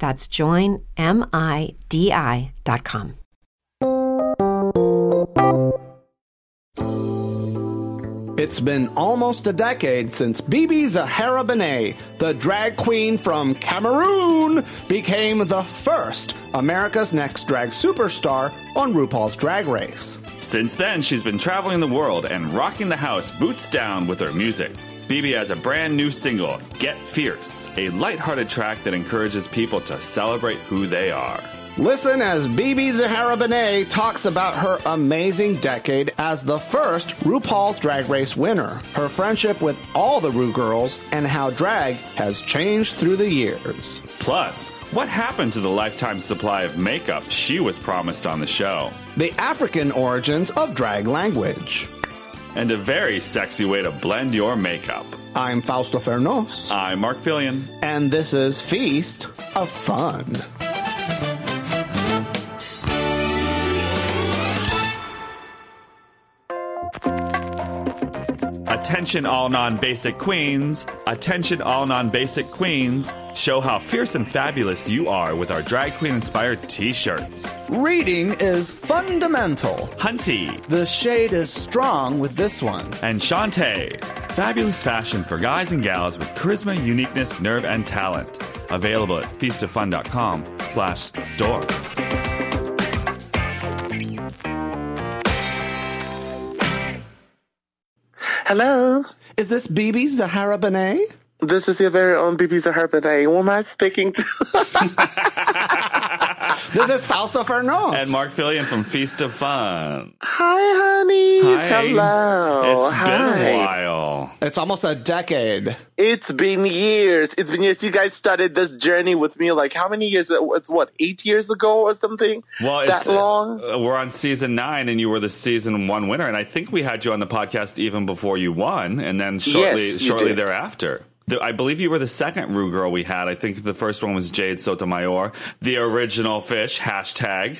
That's joinmidi.com. It's been almost a decade since BeBe Zahara Benet, the drag queen from Cameroon, became the first America's Next Drag Superstar on RuPaul's Drag Race. Since then, she's been traveling the world and rocking the house boots down with her music. BeBe has a brand new single, Get Fierce, a lighthearted track that encourages people to celebrate who they are. Listen as BeBe Zahara Benet talks about her amazing decade as the first RuPaul's Drag Race winner, her friendship with all the Ru girls, and how drag has changed through the years. Plus, what happened to the lifetime supply of makeup she was promised on the show? The African origins of drag language. And a very sexy way to blend your makeup. I'm Fausto Fernos. I'm Marc Felion. And this is Feast of Fun. Attention all non-basic queens. Attention all non-basic queens. Show how fierce and fabulous you are with our drag queen inspired t-shirts. Reading is fundamental. Hunty. The shade is strong with this one. And Shantay. Fabulous fashion for guys and gals with charisma, uniqueness, nerve, and talent. Available at feastoffun.com slash store. Hello. Is this BeBe Zahara Benet? This is your very own BeBe Zahara Benet. Who am I speaking to? this is Fausto Fernos. And Marc Felion from Feast of Fun. Hi, honey. Hi. Hello. It's Hi. been a while. It's almost a decade. It's been years. It's been years. You guys started this journey with me like how many years? It's what, eight years ago or something? Well, that it's, long? uh, we're on season nine, and you were the season one winner, and I think we had you on the podcast even before you won, and then shortly, Yes, shortly did. thereafter. The, I believe you were the second Ru girl we had. I think the first one was Jade Sotomayor, the original fish. Hashtag.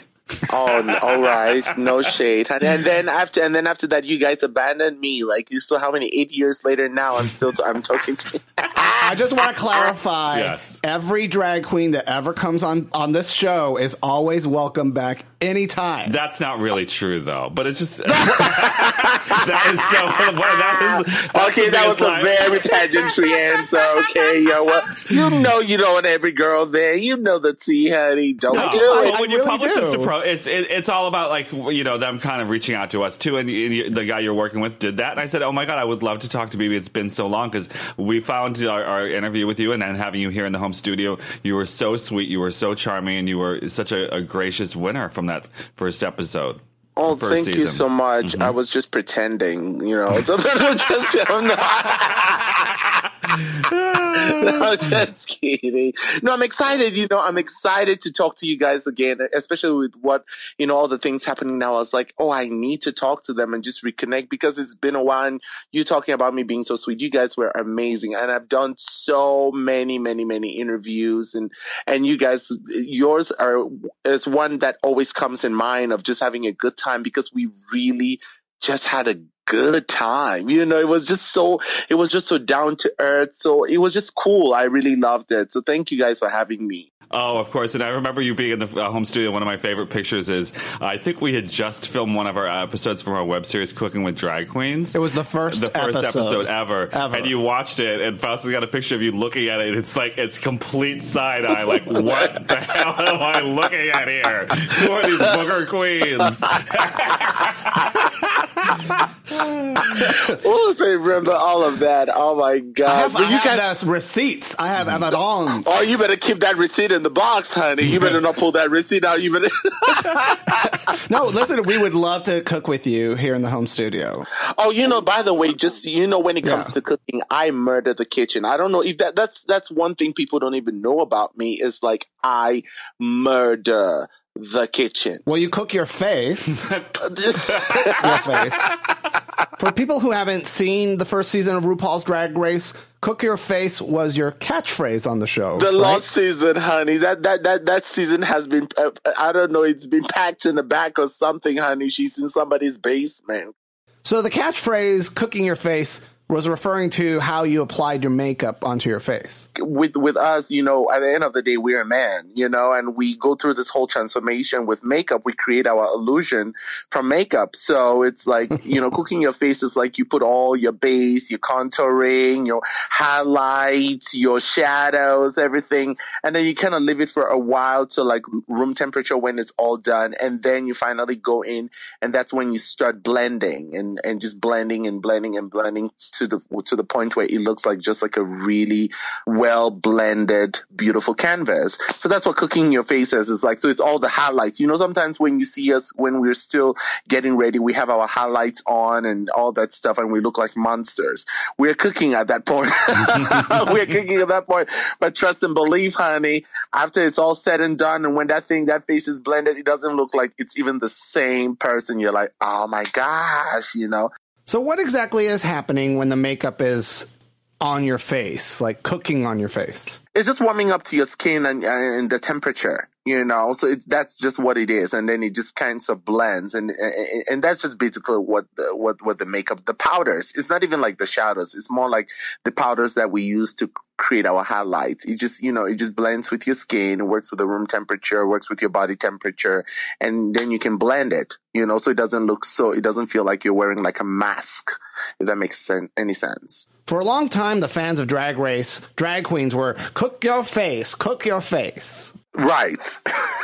Oh, no, all right. No shade. honey. And then after, and then after that, you guys abandoned me. Like, you saw how many eight years later now I'm still, I'm talking to I just want to clarify. Yes. Every drag queen that ever comes on on this show is always welcome back anytime. That's not really true, though. But it's just that is so. That is, that's Okay, that was biggest a very pageantry answer. Okay, yo, well, you know you don't want every girl there. You know the tea, honey. Don't No, do but it. when you really publish this to pro, it's it, it's all about like you know them kind of reaching out to us too. And you- the guy you're working with did that, and I said, "Oh my god, I would love to talk to BeBe. It's been so long because we found our, our interview with you, and then having you here in the home studio. You were so sweet, you were so charming, and you were such a, a gracious winner from that first episode. Oh, thank you season. Mm-hmm. so much. I was just pretending, you know. No, just kidding. No, I'm excited. You know, I'm excited to talk to you guys again, especially with what, you know, all the things happening now. I was like, oh, I need to talk to them and just reconnect because it's been a while and you talking about me being so sweet. You guys were amazing. And I've done so many, many, many interviews and, and you guys, yours are, is one that always comes in mind of just having a good time because we really just had a good time. You know, it was just so, it was just so down to earth. So it was just cool. I really loved it. So thank you guys for having me. Oh, of course. And I remember you being in the uh, home studio. One of my favorite pictures is I think we had just filmed one of our episodes from our web series, Cooking with Drag Queens. It was the first the first episode, episode, ever. ever. And you watched it, and Fausto's got a picture of you looking at it. It's like it's complete side eye. Like, what the hell am I looking at here? Who are these booger queens? Oh, I remember all of that. Oh my god! I have, But I you have guys, those receipts. I have evidence. oh, you better keep that receipt in the box, honey. You better not pull that receipt out. You better. No, listen, we would love to cook with you here in the home studio. Oh, you know, by the way, just you know, when it comes Yeah. to cooking, I murder the kitchen. I don't know if that that's that's one thing people don't even know about me is like I murder the kitchen. Well, you cook your face. your face. For people who haven't seen the first season of RuPaul's Drag Race, "Cook Your Face" was your catchphrase on the show. The right? last season, honey, that that that that season has been uh, I don't know, it's been packed in the back or something, honey. She's in somebody's basement. So the catchphrase "cooking your face" was referring to how you applied your makeup onto your face. with with us, you know, at the end of the day, we're a man, you know, and we go through this whole transformation with makeup. We create our illusion from makeup. So it's like, you know, cooking your face is like you put all your base, your contouring, your highlights, your shadows, everything, and then you kind of leave it for a while to like room temperature when it's all done, and then you finally go in, and that's when you start blending and and just blending and blending and blending to the to the point where it looks like just like a really well blended, beautiful canvas. So that's what cooking your face is. Is like so it's all the highlights. You know, sometimes when you see us when we're still getting ready, we have our highlights on and all that stuff, and we look like monsters. We're cooking at that point. we're cooking at that point. But trust and believe, honey, after it's all said and done, and when that thing, that face is blended, it doesn't look like it's even the same person. You're like, oh my gosh, you know. So what exactly is happening when the makeup is on your face, like cooking on your face? it's just warming up to your skin and, and the temperature, you know. So it, that's just what it is, and then it just kind of blends, and and, and that's just basically what the, what what the makeup, the powders. It's not even like the shadows. It's more like the powders that we use to create our highlights. It just you know it just blends with your skin, it works with the room temperature, works with your body temperature, and then you can blend it, you know, so it doesn't look so it doesn't feel like you're wearing like a mask. If that makes sen- any sense. For a long time, the fans of Drag Race, drag queens were cook your face, cook your face. Right.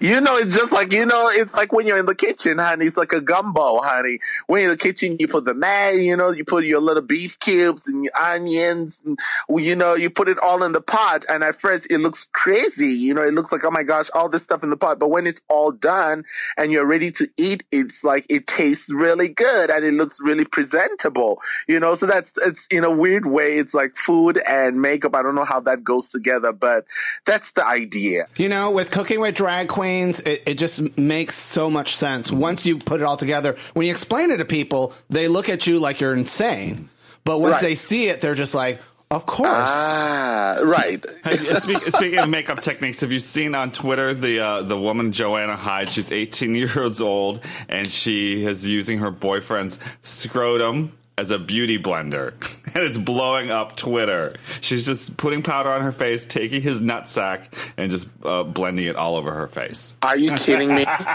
You know, it's just like, you know, it's like when you're in the kitchen, honey. It's like a gumbo, honey. When you're in the kitchen, you put the mag, you know, you put your little beef cubes and your onions, and, you know, you put it all in the pot. And at first, it looks crazy. You know, it looks like, oh my gosh, all this stuff in the pot. But when it's all done and you're ready to eat, it's like, it tastes really good and it looks really presentable. You know, so that's, it's in a weird way, it's like food and makeup. I don't know how that goes together, but that's the idea. You know, with cooking with drag queens, it, it just makes so much sense. Once you put it all together, when you explain it to people, they look at you like you're insane. But once Right. they see it, they're just like, of course. Ah, right. Hey, speak, speaking of makeup techniques, have you seen on Twitter the uh, the woman Joanna Hyde? She's 18 years old and she is using her boyfriend's scrotum as a beauty blender, and it's blowing up Twitter. She's just putting powder on her face, taking his nutsack, and just uh, blending it all over her face. Are you kidding me? I'm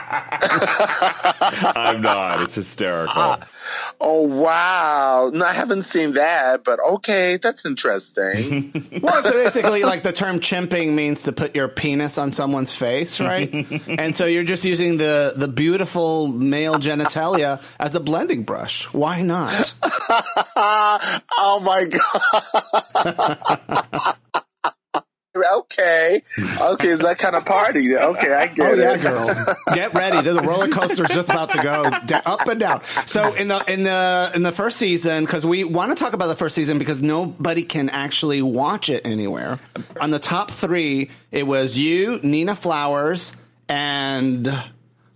not. It's hysterical. oh wow. No, I haven't seen that, but okay, that's interesting. well, it's basically like the term chimping means to put your penis on someone's face, right? and so you're just using the, the beautiful male genitalia as a blending brush. Why not? oh my god. okay. Okay, it's that kind of party. Okay, I get Oh yeah, girl. Get ready. There's a roller coaster just about to go up and down. So in the in the in the first season, because we want to talk about the first season because nobody can actually watch it anywhere. On the top three, it was you, Nina Flowers, and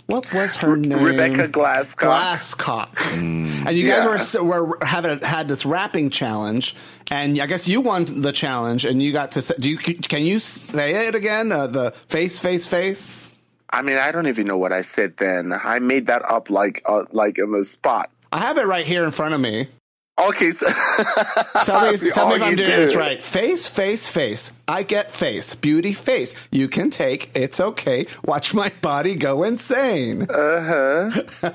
what was her name? Rebecca Glasscock. Glasscock. and you guys Yeah. were were having had this rapping challenge, and I guess you won the challenge, and you got to. Say, do you can you say it again? Uh, the face, face, face. I mean, I don't even know what I said then. I made that up like uh, like in the spot. I have it right here in front of me. Okay, so Tell me, tell me if I'm doing did. this right. Face, face, face. I get face. Beauty, face. You can take. It's okay. Watch my body go insane. Uh huh.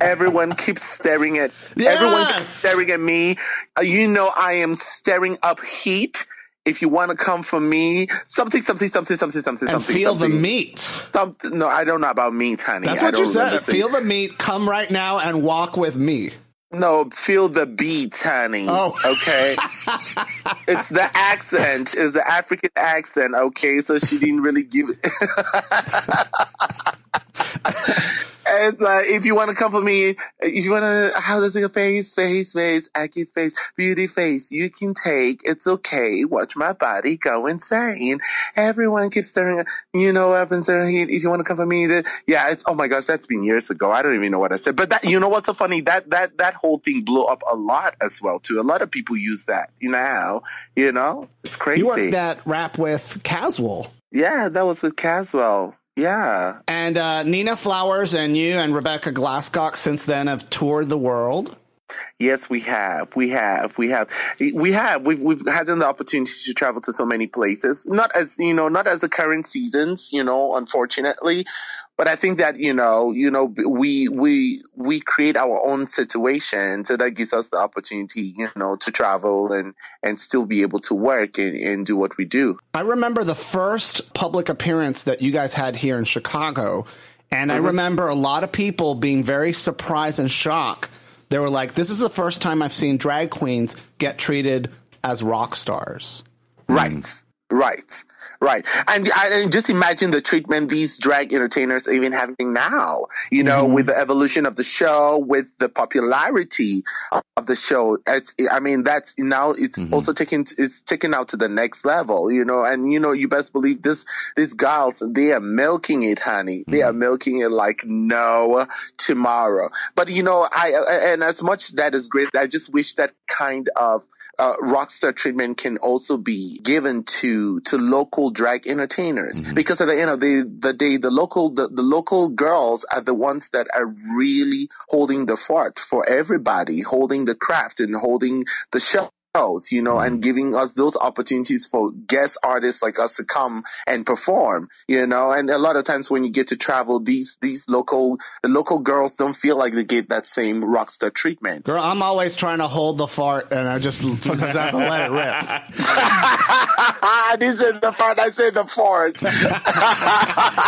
Everyone keeps staring at everyone keeps staring at me. Uh, you know I am staring up heat. If you want to come for me, something, something, something, something, something, and something. feel the meat. Something. No, I don't know about meat, honey. That's what you said. Feel the meat. Come right now and walk with me. No, feel the beat, honey. Oh. Okay. it's the accent. It's the African accent, okay? So she didn't really give it. It's uh, if you want to come for me, if you want to, how does it? Face, face, face, active face, beauty face. You can take. It's okay. Watch my body go insane. Everyone keeps staring. at You know, I've been staring. at- If you want to come for me, the, yeah. It's oh my gosh, that's been years ago. I don't even know what I said. But that you know what's so funny? That that that whole thing blew up a lot as well too. A lot of people use that. now. you know, it's crazy. You worked that rap with Caswell. yeah, that was with Caswell. Yeah. And uh, Nina Flowers and you and Rebecca Glasscock since then have toured the world. Yes, we have. We have. We have. We have. We've we've had the opportunity to travel to so many places. Not as you know, not as the current seasons. You know, unfortunately, but I think that you know, you know, we we we create our own situation, so that gives us the opportunity, you know, to travel and and still be able to work and, and do what we do. I remember the first public appearance that you guys had here in Chicago. And I mm-hmm. remember a lot of people being very surprised and shocked. They were like, this is the first time I've seen drag queens get treated as rock stars. Right, right, right. And, and just imagine the treatment these drag entertainers are even having now, you know, mm-hmm. with the evolution of the show, with the popularity of the show. It's, I mean, that's now it's mm-hmm. also taken, it's taken out to the next level, you know, and you know, you best believe this, these girls, they are milking it, honey. They are mm-hmm. milking it like no tomorrow. But you know, I, and as much that is great, I just wish that kind of uh, rockstar treatment can also be given to to local drag entertainers. Because at the end of the, the day the local the, the local girls are the ones that are really holding the fort for everybody holding the craft and holding the show you know, and giving us those opportunities for guest artists like us to come and perform, you know, and a lot of times when you get to travel, these, these local, the local girls don't feel like they get that same rock star treatment. Girl, I'm always trying to hold the fart and I just sometimes I have to let it rip. I didn't say the fart; I said the fart. you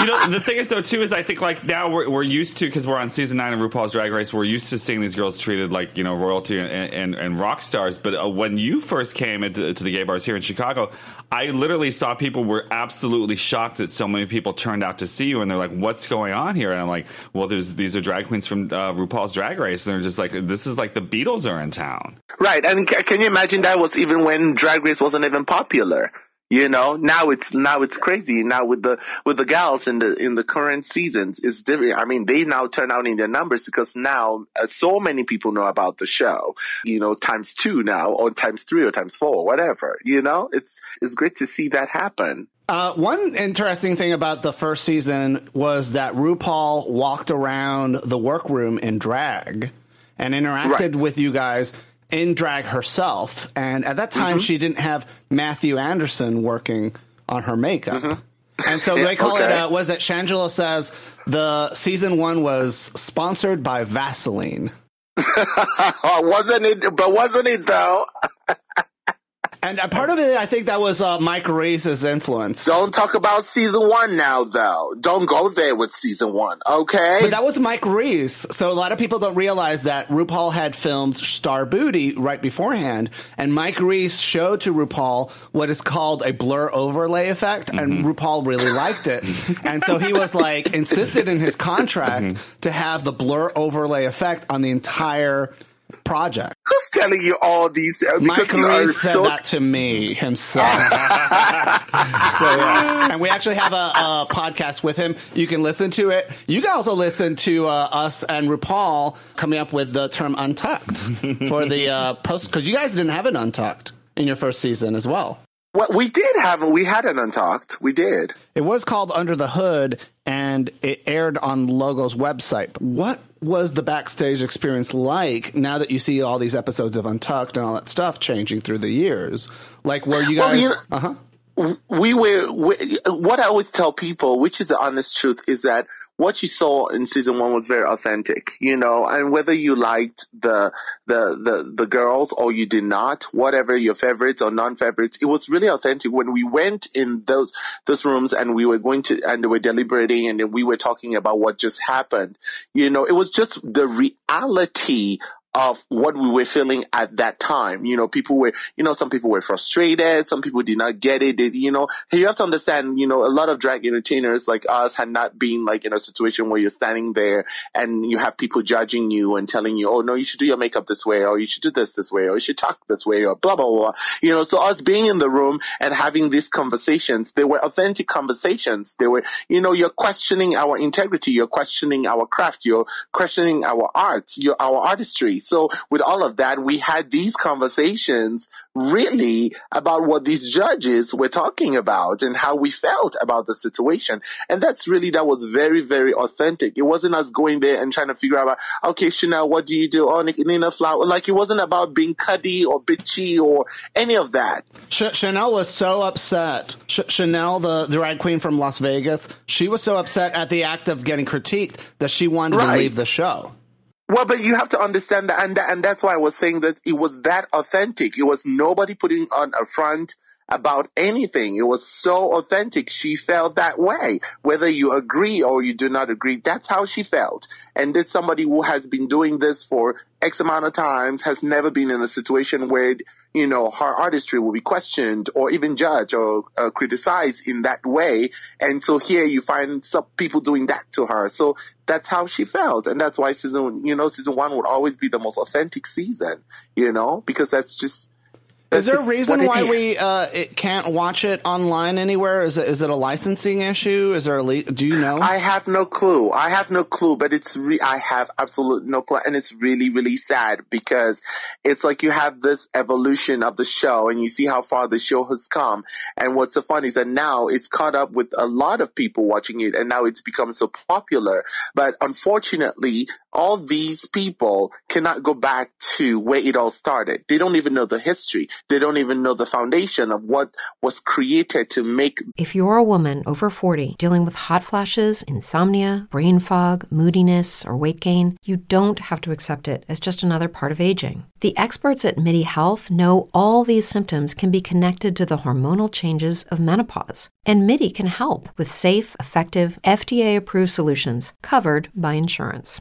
know, the thing is though too is I think like now we're we're used to because we're on season nine of RuPaul's Drag Race. We're used to seeing these girls treated like you know royalty and and, and rock stars. But uh, when you first came into to the gay bars here in Chicago, I literally saw people were absolutely shocked that so many people turned out to see you, and they're like, "What's going on here?" And I'm like, "Well, there's these are drag queens from uh, RuPaul's Drag Race, and they're just like, this is like the Beatles are in town." Right, and ca- can you imagine that was even when Drag Race wasn't even popular? You know, now it's now it's crazy. Now with the with the gals in the in the current seasons, it's different. I mean, they now turn out in their numbers because now uh, so many people know about the show. You know, times two now, or times three, or times four, whatever. You know, it's it's great to see that happen. Uh, one interesting thing about the first season was that RuPaul walked around the workroom in drag and interacted Right. with you guys in drag herself. And at that time, she didn't have Mathu Andersen working on her makeup. And so they call it, uh, was it Shangela says the season one was sponsored by Vaseline. Wasn't it? But wasn't it though? And a part of it, I think that was uh, Mike Ruiz's influence. Don't talk about season one now, though. Don't go there with season one, okay? But that was Mike Ruiz. So a lot of people don't realize that RuPaul had filmed Starrbooty right beforehand. And Mike Ruiz showed to RuPaul what is called a blur overlay effect. And RuPaul really liked it. and so he was like insisted in his contract to have the blur overlay effect on the entire project. Who's telling you all these? uh, Mike Because Ruiz said so that to me himself. so yes, and we actually have a, a podcast with him. You can listen to it. You can also listen to uh, us and RuPaul coming up with the term "untucked" for the uh, post because you guys didn't have an untucked in your first season as well. Well, we did have we had an Untucked. We did. It was called Under the Hood, and it aired on Logo's website. What was the backstage experience like now that you see all these episodes of Untucked and all that stuff changing through the years? Like, were you guys? know- uh huh. we were we, what I always tell people, which is the honest truth, is that what you saw in season one was very authentic, you know, and whether you liked the the the the girls or you did not, whatever your favorites or non-favorites, it was really authentic. When we went in those those rooms and we were going to and they were deliberating and we were talking about what just happened, you know, it was just the reality of what we were feeling at that time. You know, people were, you know, some people were frustrated. Some people did not get it. They, you know, you have to understand, you know, a lot of drag entertainers like us had not been like in a situation where you're standing there and you have people judging you and telling you, oh, no, you should do your makeup this way or you should do this this way or you should talk this way or blah, blah, blah. You know, so us being in the room and having these conversations, they were authentic conversations. They were, you know, you're questioning our integrity. You're questioning our craft. You're questioning our arts, your, our artistry. So with all of that, we had these conversations really about what these judges were talking about and how we felt about the situation. And that's really, that was very, very authentic. It wasn't us going there and trying to figure out, okay, Shannel, what do you do? Oh, Nina Flower. Like it wasn't about being cuddy or bitchy or any of that. Ch- Shannel was so upset. Ch- Shannel, the, the drag queen from Las Vegas, she was so upset at the act of getting critiqued that she wanted to leave the show. Well, but you have to understand that, and that, and that's why I was saying that it was that authentic. It was nobody putting on a front about anything. It was so authentic. She felt that way. Whether you agree or you do not agree, that's how she felt. And this somebody who has been doing this for X amount of times has never been in a situation where, you know, her artistry will be questioned or even judged or uh, criticized in that way. And so here you find some people doing that to her. So that's how she felt. And that's why season, you know, season one would always be the most authentic season, you know, because that's just, Is there a reason why we uh, it can't watch it online anywhere? Is it is it a licensing issue? Is there a le- do you know? I have no clue. I have no clue, but it's re- I have absolute no clue, and it's really really sad because it's like you have this evolution of the show, and you see how far the show has come. And what's so funny is that now it's caught up with a lot of people watching it, and now it's become so popular. But unfortunately, all these people cannot go back to where it all started. They don't even know the history. They don't even know the foundation of what was created to make If you're a woman over 40 dealing with hot flashes, insomnia, brain fog, moodiness, or weight gain, you don't have to accept it as just another part of aging. The experts at MIDI Health know all these symptoms can be connected to the hormonal changes of menopause. And MIDI can help with safe, effective, FDA approved solutions covered by insurance.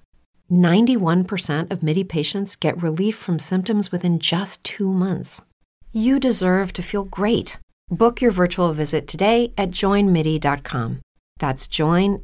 91% of MIDI patients get relief from symptoms within just two months. You deserve to feel great. Book your virtual visit today at joinmidi.com. That's joinmidi.com.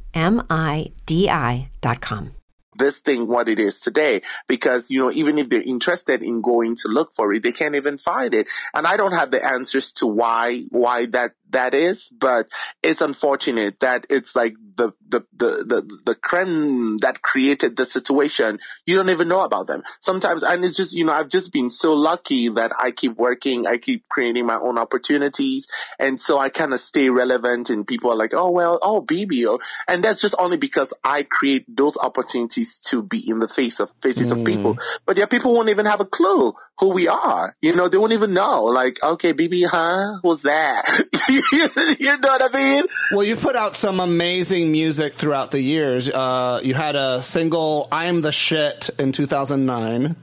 this thing what it is today because you know even if they're interested in going to look for it they can't even find it and i don't have the answers to why why that that is but it's unfortunate that it's like the the the the, the creme that created the situation you don't even know about them. Sometimes and it's just you know i've just been so lucky that i keep working i keep creating my own opportunities and so i kind of stay relevant and people are like oh well oh BeBe or, oh. and that's just only because i create those opportunities to be in the face of faces of people. Mm. But yeah people won't even have a clue who we are. You know, they won't even know. Like, okay, BeBe, huh? What's that? you know what I mean? Well, you put out some amazing music throughout the years. Uh, you had a single, I'm the Shit, in 2009.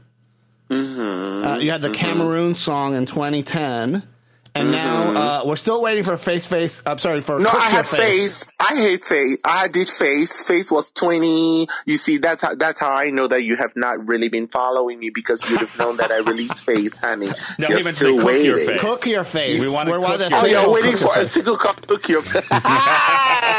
Mm-hmm. Uh, you had the Cameroon song in 2010. And now uh, we're still waiting for Face Face. I'm sorry for Mm-hmm. No, I Your had Face. face. I hate face. I did face. Face was twenty. You see, that's how that's how I know that you have not really been following me because you'd have known that I released face, honey. No, You're he meant to still say cook your waiting. face. Cook Your Face. We wanna We're one of cook the Oh, you're waiting Cook for a single cup cook your face.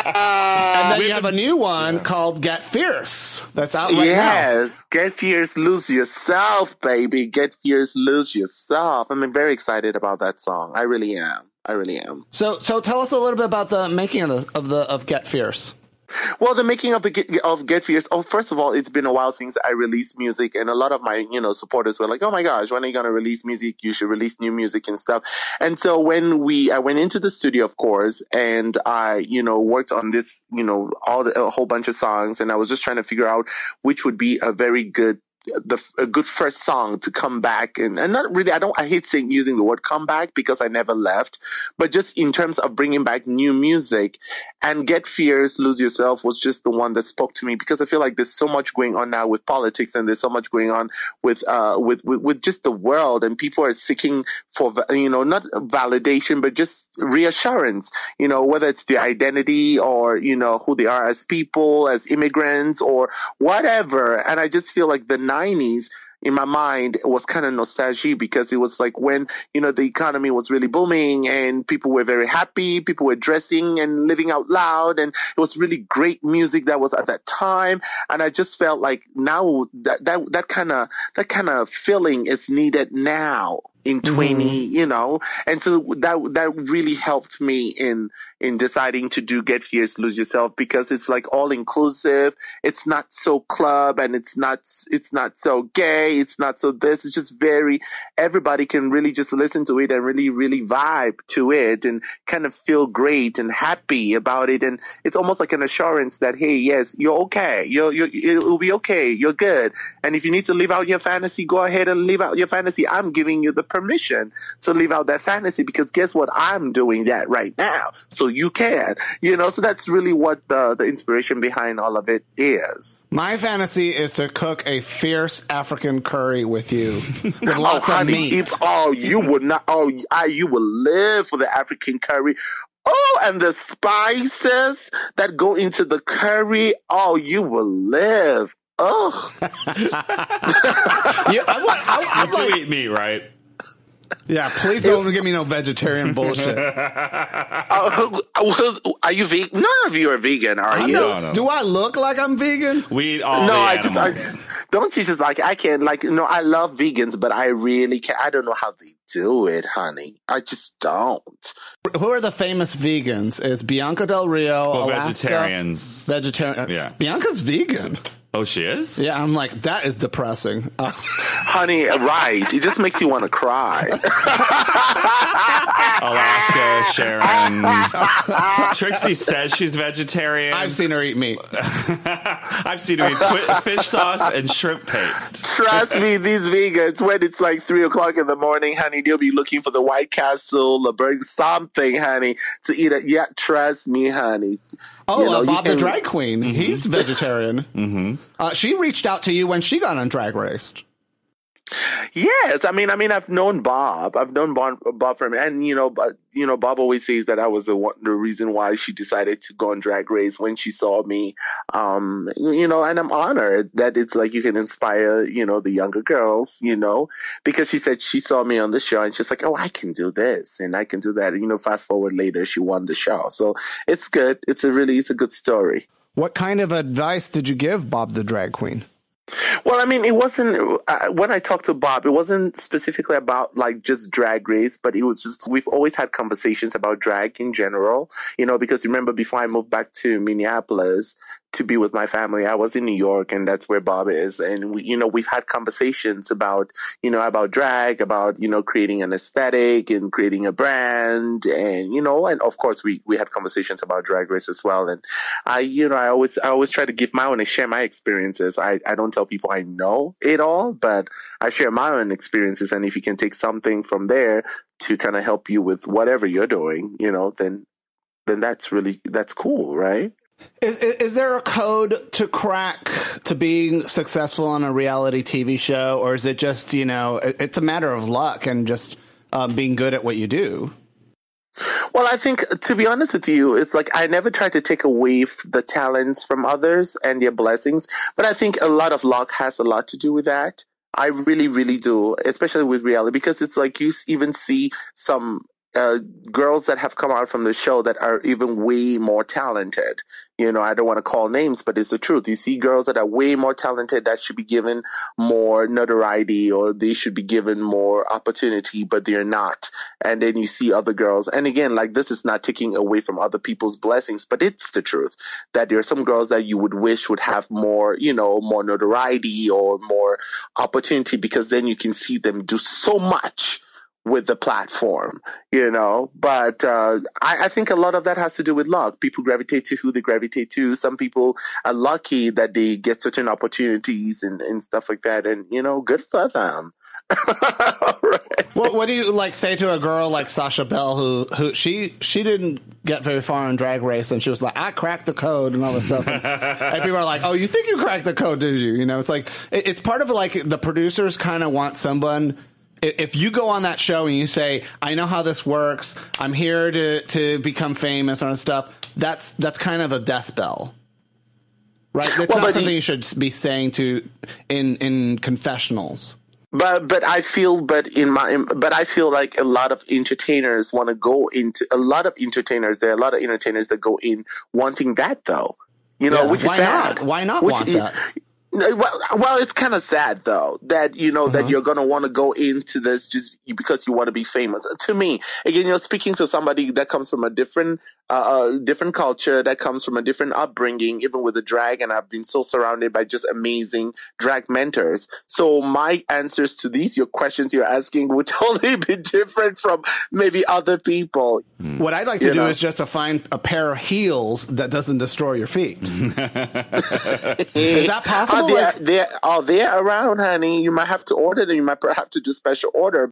And then We've you have a new one called Get Fierce. That's out right now. yes, get fierce, lose yourself, baby. Get fierce, lose yourself. I'm very excited about that song. I really am. I really am. So, so tell us a little bit about the making of the of the of Get Fierce. Well, the making of the Get, of Get Fierce. Oh, first of all, it's been a while since I released music, and a lot of my you know supporters were like, "Oh my gosh, when are you gonna release music? You should release new music and stuff." And so when we I went into the studio, of course, and I you know worked on this you know all the, a whole bunch of songs, and I was just trying to figure out which would be a very good the a good first song to come back and, and not really I don't I hate saying using the word comeback because I never left but just in terms of bringing back new music and Get Fierce Lose Yourself was just the one that spoke to me because I feel like there's so much going on now with politics and there's so much going on with uh with with, with just the world and people are seeking for you know not validation but just reassurance you know whether it's their identity or you know who they are as people as immigrants or whatever. And I just feel like the 90s in my mind was kind of nostalgia because it was like when you know the economy was really booming and people were very happy people were dressing and living out loud and it was really great music that was at that time. And i just felt like now that that that kind of that kind of feeling is needed now in mm-hmm. 20 you know? And so that that really helped me in in deciding to do get fierce lose yourself because it's like all inclusive it's not so club and it's not it's not so gay. It's not so this. It's just very everybody can really just listen to it and really really vibe to it and kind of feel great and happy about it. And it's almost like an assurance that hey yes you're okay. You're, you're it'll be okay. You're good. And if you need to live out your fantasy go ahead and live out your fantasy. I'm giving you the permission to live out that fantasy because guess what? I'm doing that right now. So you can you know so that's really what the the inspiration behind all of it is My fantasy is to cook a fierce African curry with you with lots oh, of honey, meat. If, oh, you would not. Oh, I, you will live for the African curry. Oh, and the spices that go into the curry. Oh, you will live. Oh, Yeah, I want- I- I'm You like- do eat meat, right? Yeah, please don't give me no vegetarian bullshit. oh, are you vegan? None of you are vegan, are I'm you? not- no. Do I look like I'm vegan? We eat all no, the I just, I just don't you just like I can't like no. I love vegans, but I really can't. I don't know how they do it, honey. I just don't. Who are the famous vegans? Is Bianca Del Rio, Well, Alaska, vegetarians. Vegetarian. Yeah. Bianca's vegan. Oh, she is? Yeah, I'm like that is depressing. Uh, Honey, right. It just makes you want to cry. Alaska, Sharon. Trixie says she's vegetarian. I've seen her eat meat. I've seen her eat fi- fish sauce and shrimp paste. Trust me, these vegans, when it's like three o'clock in the morning, honey, they'll be looking for the White Castle, the burger, something, honey, to eat it. Yeah, trust me, honey. Oh, You know, uh, Bob the drag queen. He's vegetarian. Mm-hmm. Uh, she reached out to you when she got on Drag Race. Yes, I mean, I mean, I've known Bob. I've known Bob, Bob from, and you know, but you know, Bob always says that I was the the reason why she decided to go on Drag Race when she saw me. Um, you know, and I'm honored that it's like you can inspire, you know, the younger girls, you know, because she said she saw me on the show and she's like, oh, I can do this and I can do that. And, you know, fast forward later, she won the show, so it's good. It's a really, it's a good story. What kind of advice did you give Bob the drag queen? Well, I mean, it wasn't uh, when I talked to Bob. It wasn't specifically about like just drag race, but it was just we've always had conversations about drag in general. You know, because remember before I moved back to Minneapolis to be with my family. I was in New York and that's where Bob is. And we, you know, we've had conversations about, you know, about drag, about, you know, creating an aesthetic and creating a brand. And, you know, and of course we, we had conversations about drag race as well. And I, you know, I always, I always try to give my own and share my experiences. I, I don't tell people I know it all, but I share my own experiences. And if you can take something from there to kind of help you with whatever you're doing, you know, then, then that's really, that's cool, right? Is, is, is there a code to crack to being successful on a reality TV show, or is it just you know it, it's a matter of luck and just um, being good at what you do? Well, I think to be honest with you, it's like I never try to take away the talents from others and their blessings, but I think a lot of luck has a lot to do with that. I really, really do, especially with reality, because it's like you even see some uh, girls that have come out from the show that are even way more talented. You know, I don't want to call names, but it's the truth. You see girls that are way more talented that should be given more notoriety or they should be given more opportunity, but they're not. And then you see other girls. And again, like this is not taking away from other people's blessings, but it's the truth that there are some girls that you would wish would have more, you know, more notoriety or more opportunity because then you can see them do so much with the platform, you know. But uh, I, I, think a lot of that has to do with luck. People gravitate to who they gravitate to. Some people are lucky that they get certain opportunities and, and stuff like that. And, you know, good for them. right. What, what do you like say to a girl like Sasha Belle who who she she didn't get very far in drag race and she was like I cracked the code and all this stuff and, and people are like oh you think you cracked the code did you you know it's like it, it's part of like the producers kind of want someone if you go on that show and you say, "I know how this works. I'm here to to become famous and stuff," that's that's kind of a death bell, right? It's well, not something he, you should be saying to in in confessionals. But but I feel but in my but I feel like a lot of entertainers want to go into a lot of entertainers. There are a lot of entertainers that go in wanting that though. You know, yeah, which is sad. Not? Why not which, want that? Well, well, it's kind of sad though that you know uh-huh. that you're gonna want to go into this just because you want to be famous. To me, again, you're speaking to somebody that comes from a different, uh, uh, different culture, that comes from a different upbringing, even with the drag. And I've been so surrounded by just amazing drag mentors. So my answers to these, your questions you're asking, would totally be different from maybe other people. Hmm. What I'd like to you do know? is just to find a pair of heels that doesn't destroy your feet. is that possible? Oh, they're, they're, oh, they're around, honey. You might have to order them. You might have to do special order.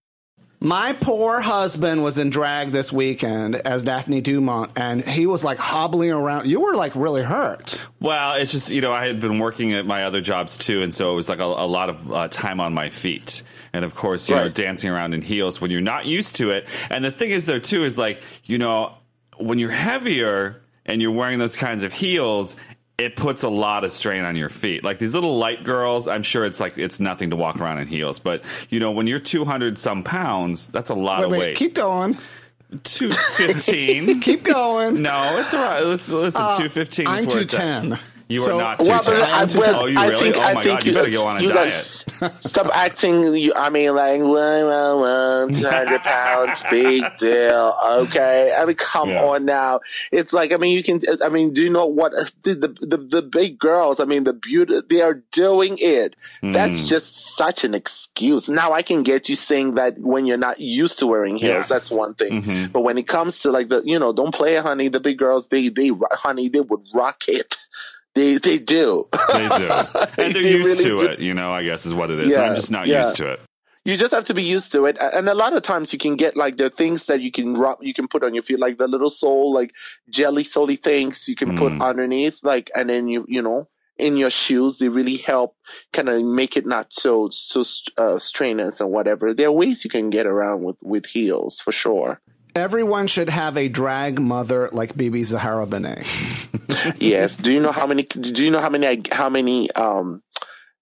My poor husband was in drag this weekend as Daphne Dumont, and he was like hobbling around. You were like really hurt. Well, it's just, you know, I had been working at my other jobs too, and so it was like a, a lot of uh, time on my feet. And of course, you right. know, dancing around in heels when you're not used to it. And the thing is, though, too, is like, you know, when you're heavier and you're wearing those kinds of heels, it puts a lot of strain on your feet. Like these little light girls, I'm sure it's like it's nothing to walk around in heels, but you know when you're 200 some pounds, that's a lot wait, of wait, weight. Keep going. 215. keep going. No, it's all right. Let's listen. Uh, 215. I'm 210. You so, are not too well, I, well, oh, you really? Think, oh my god! You, you better go on a diet. stop acting. You, I mean, like, well, well, well, two hundred pounds, big deal. Okay, I mean, come yeah. on now. It's like, I mean, you can. I mean, do you know what the the the, the big girls? I mean, the beauty they are doing it. Mm. That's hmm. just such an excuse. Now I can get you saying that when you're not used to wearing heels. Yes. That's one thing. Mm-hmm. But when it comes to like the, you know, don't play, honey. The big girls, they they honey, they would rock it. They they do. They do, and they're they used really to do. it. You know, I guess is what it is. Yeah, I'm just not yeah. used to it. You just have to be used to it, and a lot of times you can get like the things that you can rub, you can put on your feet, like the little sole, like jelly soley things you can mm. put underneath, like, and then you you know in your shoes they really help kind of make it not so so uh, strenuous and whatever. There are ways you can get around with with heels for sure. Everyone should have a drag mother like BeBe Zahara Benet. yes. Do you know how many? Do you know how many? How many? Um,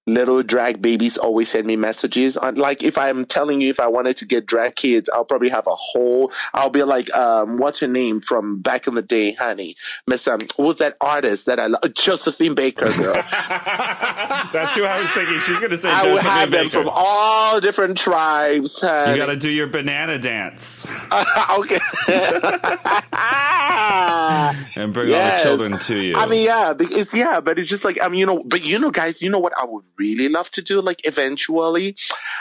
little drag babies always send me messages on like if i'm telling you if i wanted to get drag kids i'll probably have a whole i'll be like um what's her name from back in the day honey miss um was that artist that i love josephine baker girl that's who i was thinking she's gonna say i josephine would have baker. them from all different tribes honey. you gotta do your banana dance uh, okay and bring all the children to you. I mean, yeah, it's yeah, but it's just like I mean, you know, but you know, guys, you know what I would really love to do? Like, eventually,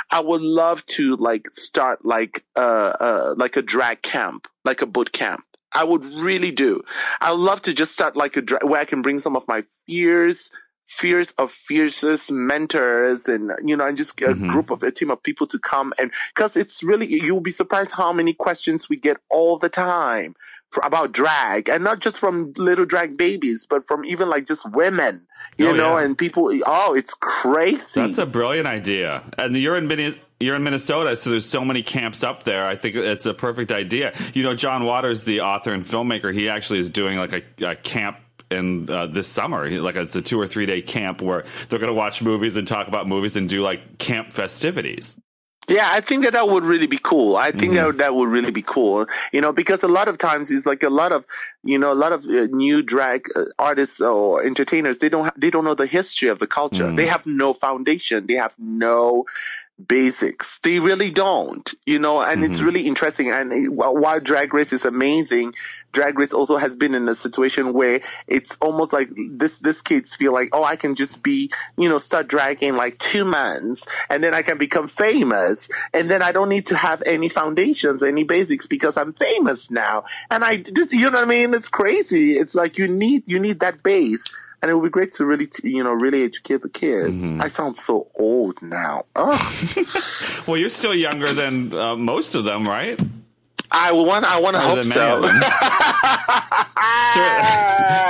I would love to like start like uh uh like a drag camp, like a boot camp. I would really do. I love to just start like a dra- where I can bring some of my fears. Fears of fiercest mentors, and you know, and just get a Mhm. group of a team of people to come and because it's really you'll be surprised how many questions we get all the time about drag, and not just from little drag babies, but from even like just women, you Oh, know, yeah. and people. Oh, it's crazy. That's a brilliant idea. And you're in Minne- you're in Minnesota, so there's so many camps up there. I think it's a perfect idea. You know, John Waters, the author and filmmaker, he actually is doing like a, a camp in uh, this summer. Like it's a two or three day camp where they're going to watch movies and talk about movies and do like camp festivities. Yeah, I think that that would really be cool. I think Mm-hmm. that that would really be cool. You know, because a lot of times it's like a lot of you know a lot of uh, new drag uh, artists or entertainers. They don't ha- they don't know the history of the culture. Mm. They have no foundation. They have no basics. They really don't. You know, and Mm-hmm. it's really interesting. And while while Drag Race is amazing, Drag Race also has been in a situation where it's almost like this this kids feel like, oh, I can just be, you know, start dragging like two months and then I can become famous and then I don't need to have any foundations, any basics because I'm famous now. And I this you know what I mean? It's crazy. It's like you need you need that base. And it would be great to really, t- you know, really educate the kids. I sound so old now. Oh, Well, you're still younger than uh, most of them, right? I want, I want to Other hope than so. of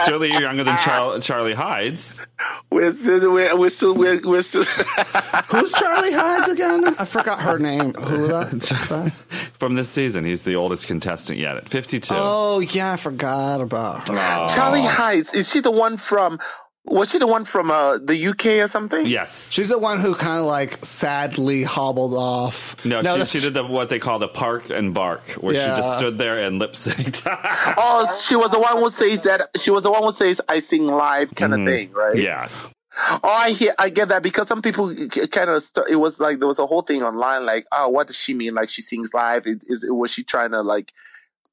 certainly, you're younger than Char- Charlie Hides. We're still, we're, we're still, we're, we're still. Who's Charlie Hides again? I forgot her name. Who that? that? From this season, he's the oldest contestant yet at 52. Oh yeah, I forgot about her. Charlie Hides. Is she the one from? Was she the one from uh, the UK or something? Yes. She's the one who kind of like sadly hobbled off. no, that's- she, she did the, what they call the park and bark, where she just stood there and lip synced. Oh, she was the one who says that. She was the one who says "I sing live" kind of thing, right? yes. Oh, I hear. I get that because some people kind of. St- it was like there was a whole thing online, like, oh, what does she mean? Like she sings live? Is, is was she trying to like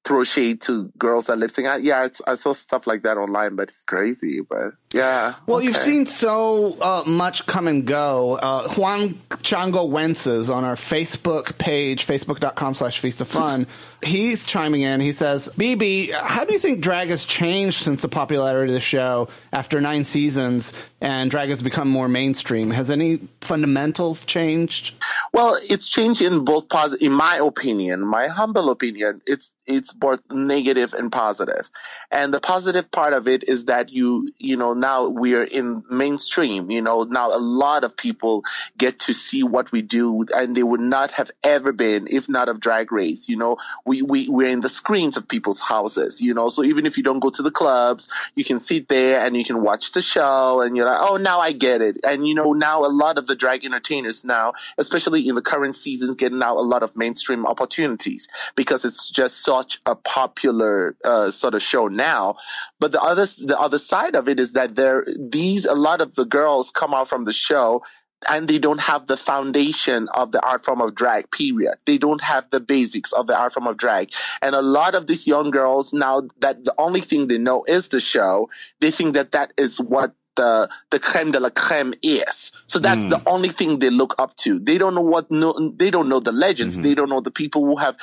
throw shade to girls that lip sync? Yeah, it's, I saw stuff like that online, but it's crazy. But yeah. Well, you've seen so uh, much come and go. Uh, Juan Chango Wences on our Facebook page, facebook.com slash feast of fun, he's chiming in. He says, BeBe, how do you think drag has changed since the popularity of the show after nine seasons and drag has become more mainstream? Has any fundamentals changed? Well, it's changed in both positive. In my opinion, my humble opinion, it's it's both negative and positive. And the positive part of it is that you you know now we're in mainstream. You know now a lot of people get to see what we do, and they would not have ever been if not of Drag Race. You know we we we're in the screens of people's houses. You know so even if you don't go to the clubs, you can sit there and you can watch the show, and you're like, oh, now I get it. And you know now a lot of the drag entertainers now, especially in the current seasons, get now a lot of mainstream opportunities because it's just such a popular uh, sort of show now. But the other the other side of it is that there these a lot of the girls come out from the show and they don't have the foundation of the art form of drag period they don't have the basics of the art form of drag and a lot of these young girls now that the only thing they know is the show they think that that is what the the creme de la creme is. So that's hmm. the only thing they look up to. They don't know what no, they don't know the legends. Mm-hmm. They don't know the people who have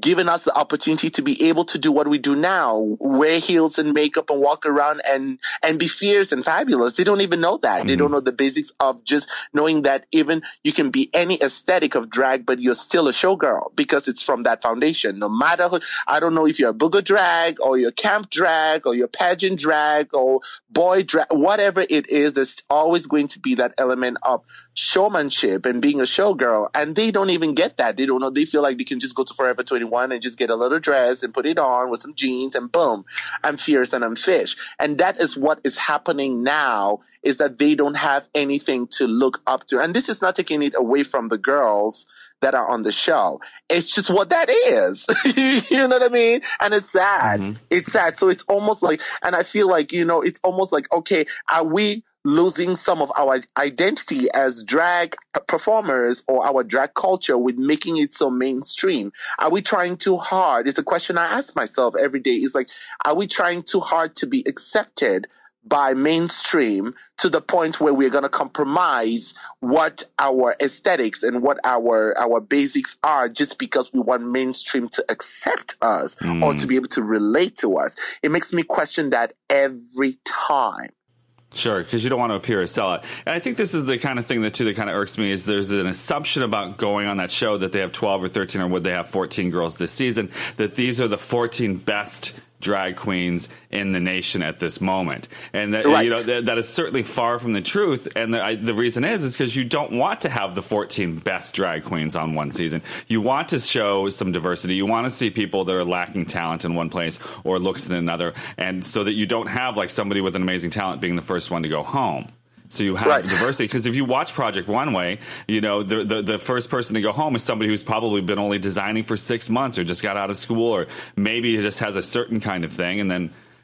given us the opportunity to be able to do what we do now, wear heels and makeup and walk around and and be fierce and fabulous. They don't even know that. They don't mm-hmm. know the basics of just knowing that even you can be any aesthetic of drag, but you're still a showgirl because it's from that foundation. No matter who, I don't know if you're a booger drag or you're camp drag or you're pageant drag or boy drag, whatever it is, there's always going to be that element of showmanship and being a showgirl. And they don't even get that. They don't know. They feel like they can just go to Forever 21 and just get a little dress and put it on with some jeans and boom, I'm fierce and I'm fish. And that is what is happening now is that they don't have anything to look up to. And this is not taking it away from the girls that are on the show. It's just what that is. you know what I mean? And it's sad. Mm-hmm. It's sad. So it's almost like, and I feel like, you know, it's almost like, okay, are we losing some of our identity as drag performers or our drag culture with making it so mainstream? Are we trying too hard? It's a question I ask myself every day. It's like, are we trying too hard to be accepted by mainstream to the point where we're going to compromise what our aesthetics and what our our basics are just because we want mainstream to accept us mm. or to be able to relate to us it makes me question that every time Sure, because you don't want to appear a sellout. And I think this is the kind of thing that too that kind of irks me is there's an assumption about going on that show that they have 12 or 13 or would they have 14 girls this season that these are the 14 best drag queens in the nation at this moment, and that right. you know that, that is certainly far from the truth. And the, I, the reason is is because you don't want to have the 14 best drag queens on one season. You want to show some diversity. You want to see people that are lacking talent in one place or looks in another, and so that you don't have like somebody with an amazing talent being the first one to go home. So you have right. diversity because if you watch Project Runway, you know the, the, the first person to go home is somebody who's probably been only designing for six months or just got out of school or maybe just has a certain kind of thing, and then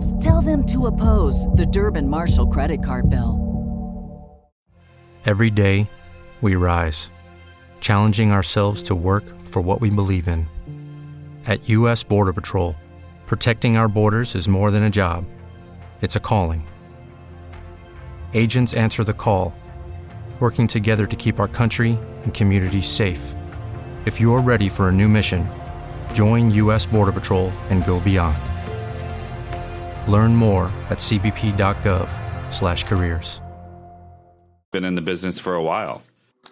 rewards. Tell them to oppose the Durbin Marshall credit card bill. Every day, we rise, challenging ourselves to work for what we believe in. At U.S. Border Patrol, protecting our borders is more than a job, it's a calling. Agents answer the call, working together to keep our country and communities safe. If you're ready for a new mission, join U.S. Border Patrol and go beyond. Learn more at cbp.gov/careers. Been in the business for a while.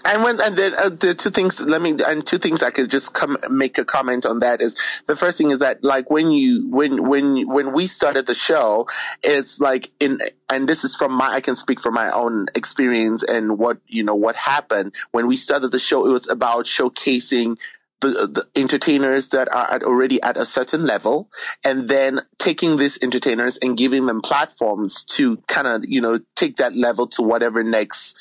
And when and then uh, the two things let me and two things I could just come make a comment on that is the first thing is that like when you when when when we started the show it's like in and this is from my I can speak from my own experience and what you know what happened when we started the show it was about showcasing the, entertainers that are at already at a certain level and then taking these entertainers and giving them platforms to kind of you know take that level to whatever next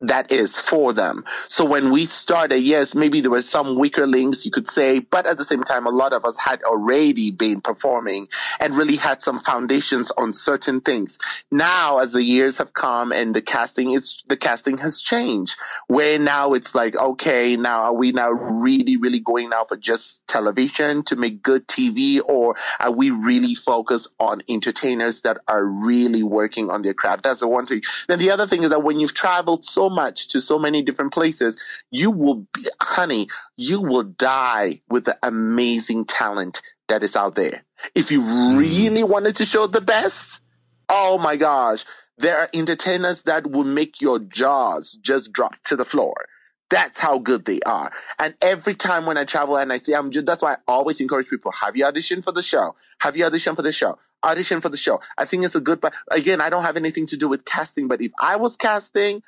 that is for them. So when we started, yes, maybe there were some weaker links you could say, but at the same time, a lot of us had already been performing and really had some foundations on certain things. Now, as the years have come and the casting, it's, the casting has changed where now it's like, okay, now are we now really, really going now for just television to make good TV or are we really focused on entertainers that are really working on their craft? That's the one thing. Then the other thing is that when you've traveled so much to so many different places, you will be, honey, you will die with the amazing talent that is out there. If you mm. really wanted to show the best, oh my gosh, there are entertainers that will make your jaws just drop to the floor. That's how good they are. And every time when I travel and I see, I'm just, that's why I always encourage people, have you auditioned for the show? Have you auditioned for the show? Audition for the show. I think it's a good, but again, I don't have anything to do with casting, but if I was casting,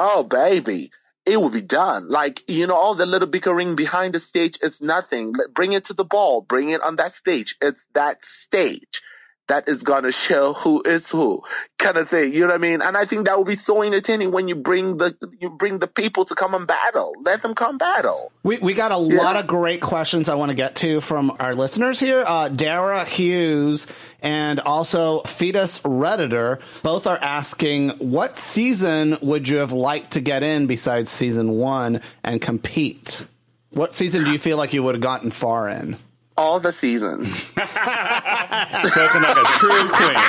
Oh, baby. It will be done. Like, you know, all the little bickering behind the stage, it's nothing. Bring it to the ball. Bring it on that stage. It's that stage that is gonna show who is who kind of thing. You know what I mean? And I think that would be so entertaining when you bring the you bring the people to come and battle. Let them come battle. We we got a yeah. lot of great questions I want to get to from our listeners here. Uh, Dara Hughes and also Fetus Redditor both are asking what season would you have liked to get in besides season one and compete? What season do you feel like you would have gotten far in? All the seasons. Spoken like a true queen.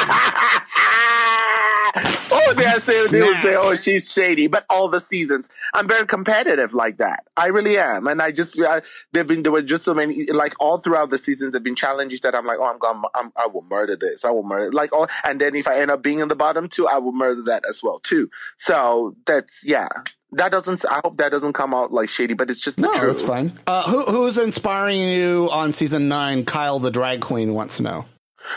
oh, they say they say, "Oh, she's shady," but all the seasons. I'm very competitive like that. I really am, and I just I, there've been there were just so many like all throughout the seasons. There've been challenges that I'm like, "Oh, I'm going, I'm, I will murder this. I will murder." Like, oh, and then if I end up being in the bottom two, I will murder that as well too. So that's yeah that doesn't. I hope that doesn't come out like shady, but it's just no, truth. that's fine. Uh, who, who's inspiring you on season nine? Kyle, the drag queen, wants to know.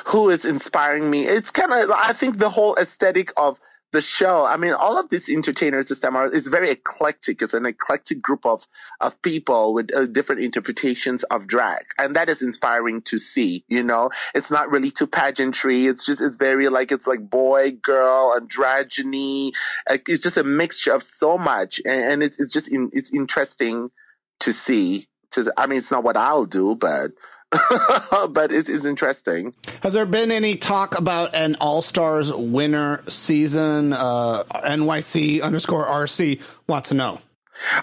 Who is inspiring me? It's kind of. I think the whole aesthetic of the show, I mean, all of these entertainers this time are, is very eclectic. It's an eclectic group of, of people with uh, different interpretations of drag. And that is inspiring to see, you know, it's not really too pageantry. It's just, it's very like, it's like boy, girl, androgyny. It's just a mixture of so much. And, and it's, it's just, in, it's interesting to see. To, I mean, it's not what I'll do, but but it is interesting. Has there been any talk about an All Stars winner season? Uh, NYC underscore RC wants to know.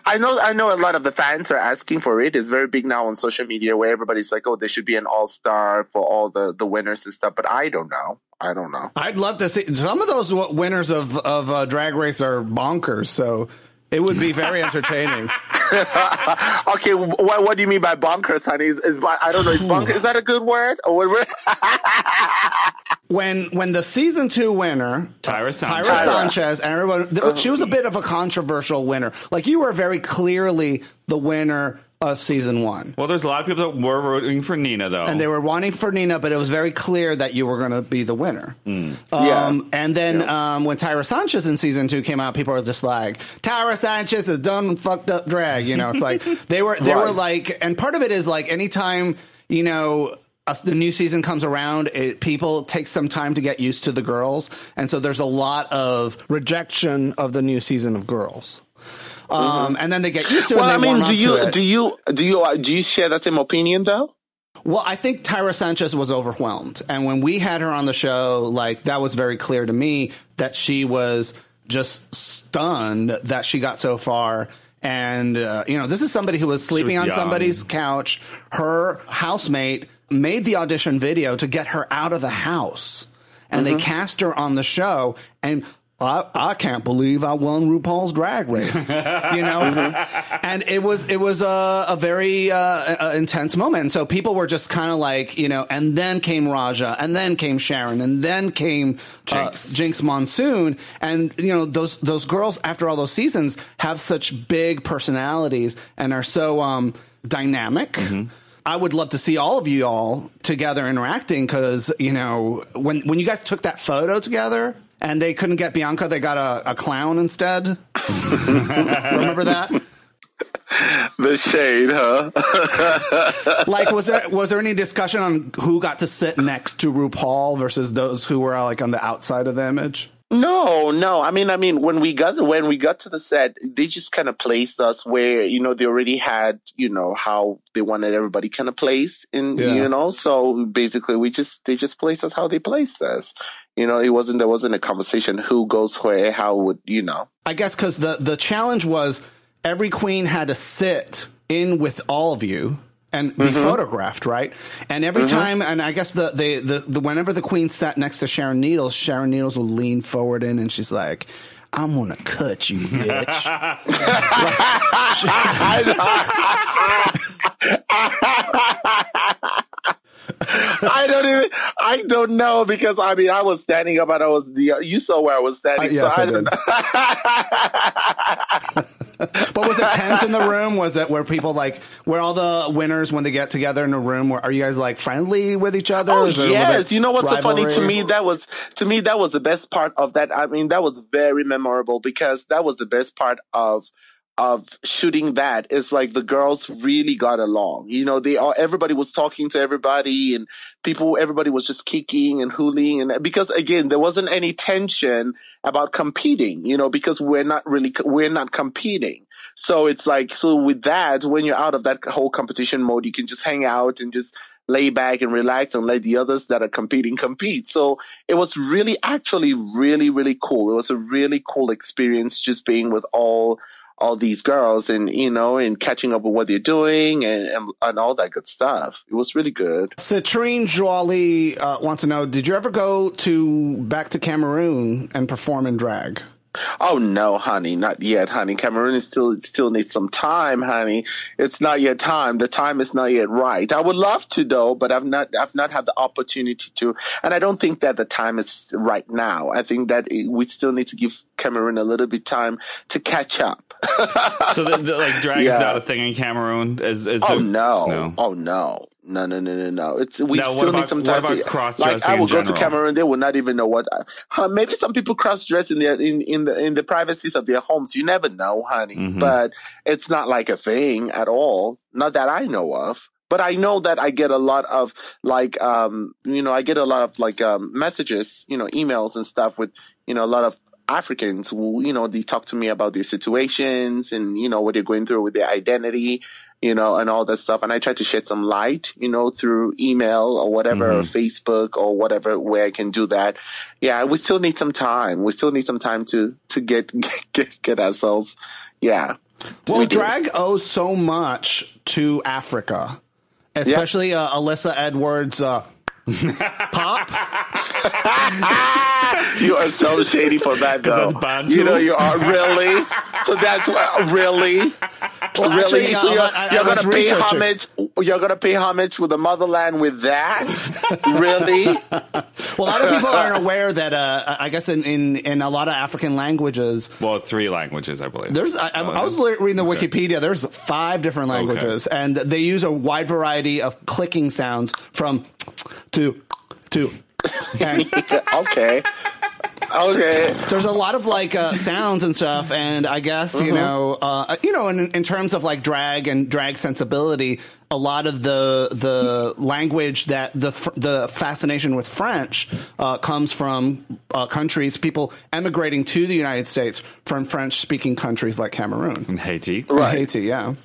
I know, I know. A lot of the fans are asking for it. It's very big now on social media, where everybody's like, "Oh, there should be an all star for all the the winners and stuff." But I don't know. I don't know. I'd love to see some of those winners of of uh, Drag Race are bonkers. So it would be very entertaining. okay, what, what do you mean by bonkers, honey? Is, is I don't know. Is, bonkers, is that a good word? when when the season two winner Tyra Sanchez, Tyra Sanchez and everyone, uh. she was a bit of a controversial winner. Like you were very clearly the winner of season one. Well, there's a lot of people that were rooting for Nina, though. And they were wanting for Nina, but it was very clear that you were going to be the winner. Mm. Um, Yeah. And then um, when Tyra Sanchez in season two came out, people were just like, Tyra Sanchez is done fucked up drag. You know, it's like they were, they were like, and part of it is like anytime, you know, the new season comes around, it, people take some time to get used to the girls. And so there's a lot of rejection of the new season of girls. Um, And then they get used to it. well, I mean, do up to you do you do you uh, do you share that same opinion though? Well, I think Tyra Sanchez was overwhelmed. And when we had her on the show, like that was very clear to me that she was just stunned that she got so far. And, uh, you know, this is somebody who was sleeping was on young. somebody's couch. Her housemate made the audition video to get her out of the house. And they cast her on the show. And I, I can't believe I won RuPaul's Drag Race, you know, and it was it was a, a very uh, uh, intense moment. And so people were just kind of like, you know, and then came Raja, and then came Sharon, and then came uh, Jinkx. Jinkx Monsoon, and you know those those girls after all those seasons have such big personalities and are so um, dynamic. I would love to see all of you all together interacting because you know when when you guys took that photo together and they couldn't get Bianca, they got a, a clown instead. Remember that? The shade, huh? Like, was there was there any discussion on who got to sit next to RuPaul versus those who were like on the outside of the image? No, no. I mean, I mean, when we got when we got to the set, they just kind of placed us where you know they already had you know how they wanted everybody kind of placed in Yeah. you know. So basically, we just they just placed us how they placed us. You know, it wasn't there wasn't a conversation who goes where, how would you know. I guess because the the challenge was every queen had to sit in with all of you and be photographed, right? And every time, and I guess the, the the the whenever the queen sat next to Sharon Needles, Sharon Needles would lean forward in, and she's like. I'm gonna cut you, bitch. I don't even. I don't know because I mean I was standing up and I was the. You saw where I was standing. Uh, yes, so I I don't did. know. but was it tense in the room? Was it where people like where all the winners when they get together in a room? Where, are you guys like friendly with each other? Oh Is there a little yes, you know what's so funny to me? That was to me that was the best part of that. I mean, that was very memorable because that was the best part of of shooting that is like the girls really got along. You know, they all everybody was talking to everybody and people everybody was just kicking and hooling and because again there wasn't any tension about competing, you know, because we're not really we're not competing. So it's like so with that when you're out of that whole competition mode, you can just hang out and just lay back and relax and let the others that are competing compete. So it was really actually really really cool. It was a really cool experience just being with all all these girls and you know and catching up with what they're doing and and, and all that good stuff. It was really good. Citrine Jolie uh, wants to know: Did you ever go to back to Cameroon and perform in drag? Oh no, honey, not yet, honey. Cameroon is still still needs some time, honey. It's not yet time. The time is not yet right. I would love to though, but I've not I've not had the opportunity to, and I don't think that the time is right now. I think that it, we still need to give Cameroon a little bit time to catch up. so the, the, like drag Yeah. is not a thing in Cameroon. Is, is oh there- no. no. oh no, No, no, no, no, no. It's we Now, still about- need some what time about to Like I will go to? Cameroon, they will not even know what. Huh, maybe some people cross dress in their in in the in the privacies of their homes. You never know, honey. Mm-hmm. But it's not like a thing at all. Not that I know of. But I know that I get a lot of like um you know I get a lot of like um messages you know emails and stuff with you know a lot of Africans who, you know, they talk to me about their situations and, you know, what they're going through with their identity, you know, and all that stuff. And I try to shed some light, you know, through email or whatever, or Facebook or whatever, where I can do that. Yeah, we still need some time. We still need some time to, to get, get, get ourselves. Yeah. Well, We do. drag owes so much to Africa, especially uh, Alyssa Edwards. Uh, pop. you are so shady for that, though. You know, you are really. So that's what really. Well, really? actually, so you're, I- I you're gonna pay homage? You're gonna pay homage with the motherland with that? really? Well, a lot of people aren't aware that uh, I guess in, in, in a lot of African languages, Well, three languages, I believe. There's, I, I, I was Uh, reading the Wikipedia. There's five different languages, and they use a wide variety of clicking sounds from to to. Okay. Okay. there's a lot of like uh, sounds and stuff, and I guess Mm-hmm. you know, uh, you know, in, in terms of like drag and drag sensibility, a lot of the the language that the the fascination with French uh, comes from uh, countries, people emigrating to the United States from French speaking countries like Cameroon. in Haiti. Right. Haiti, yeah.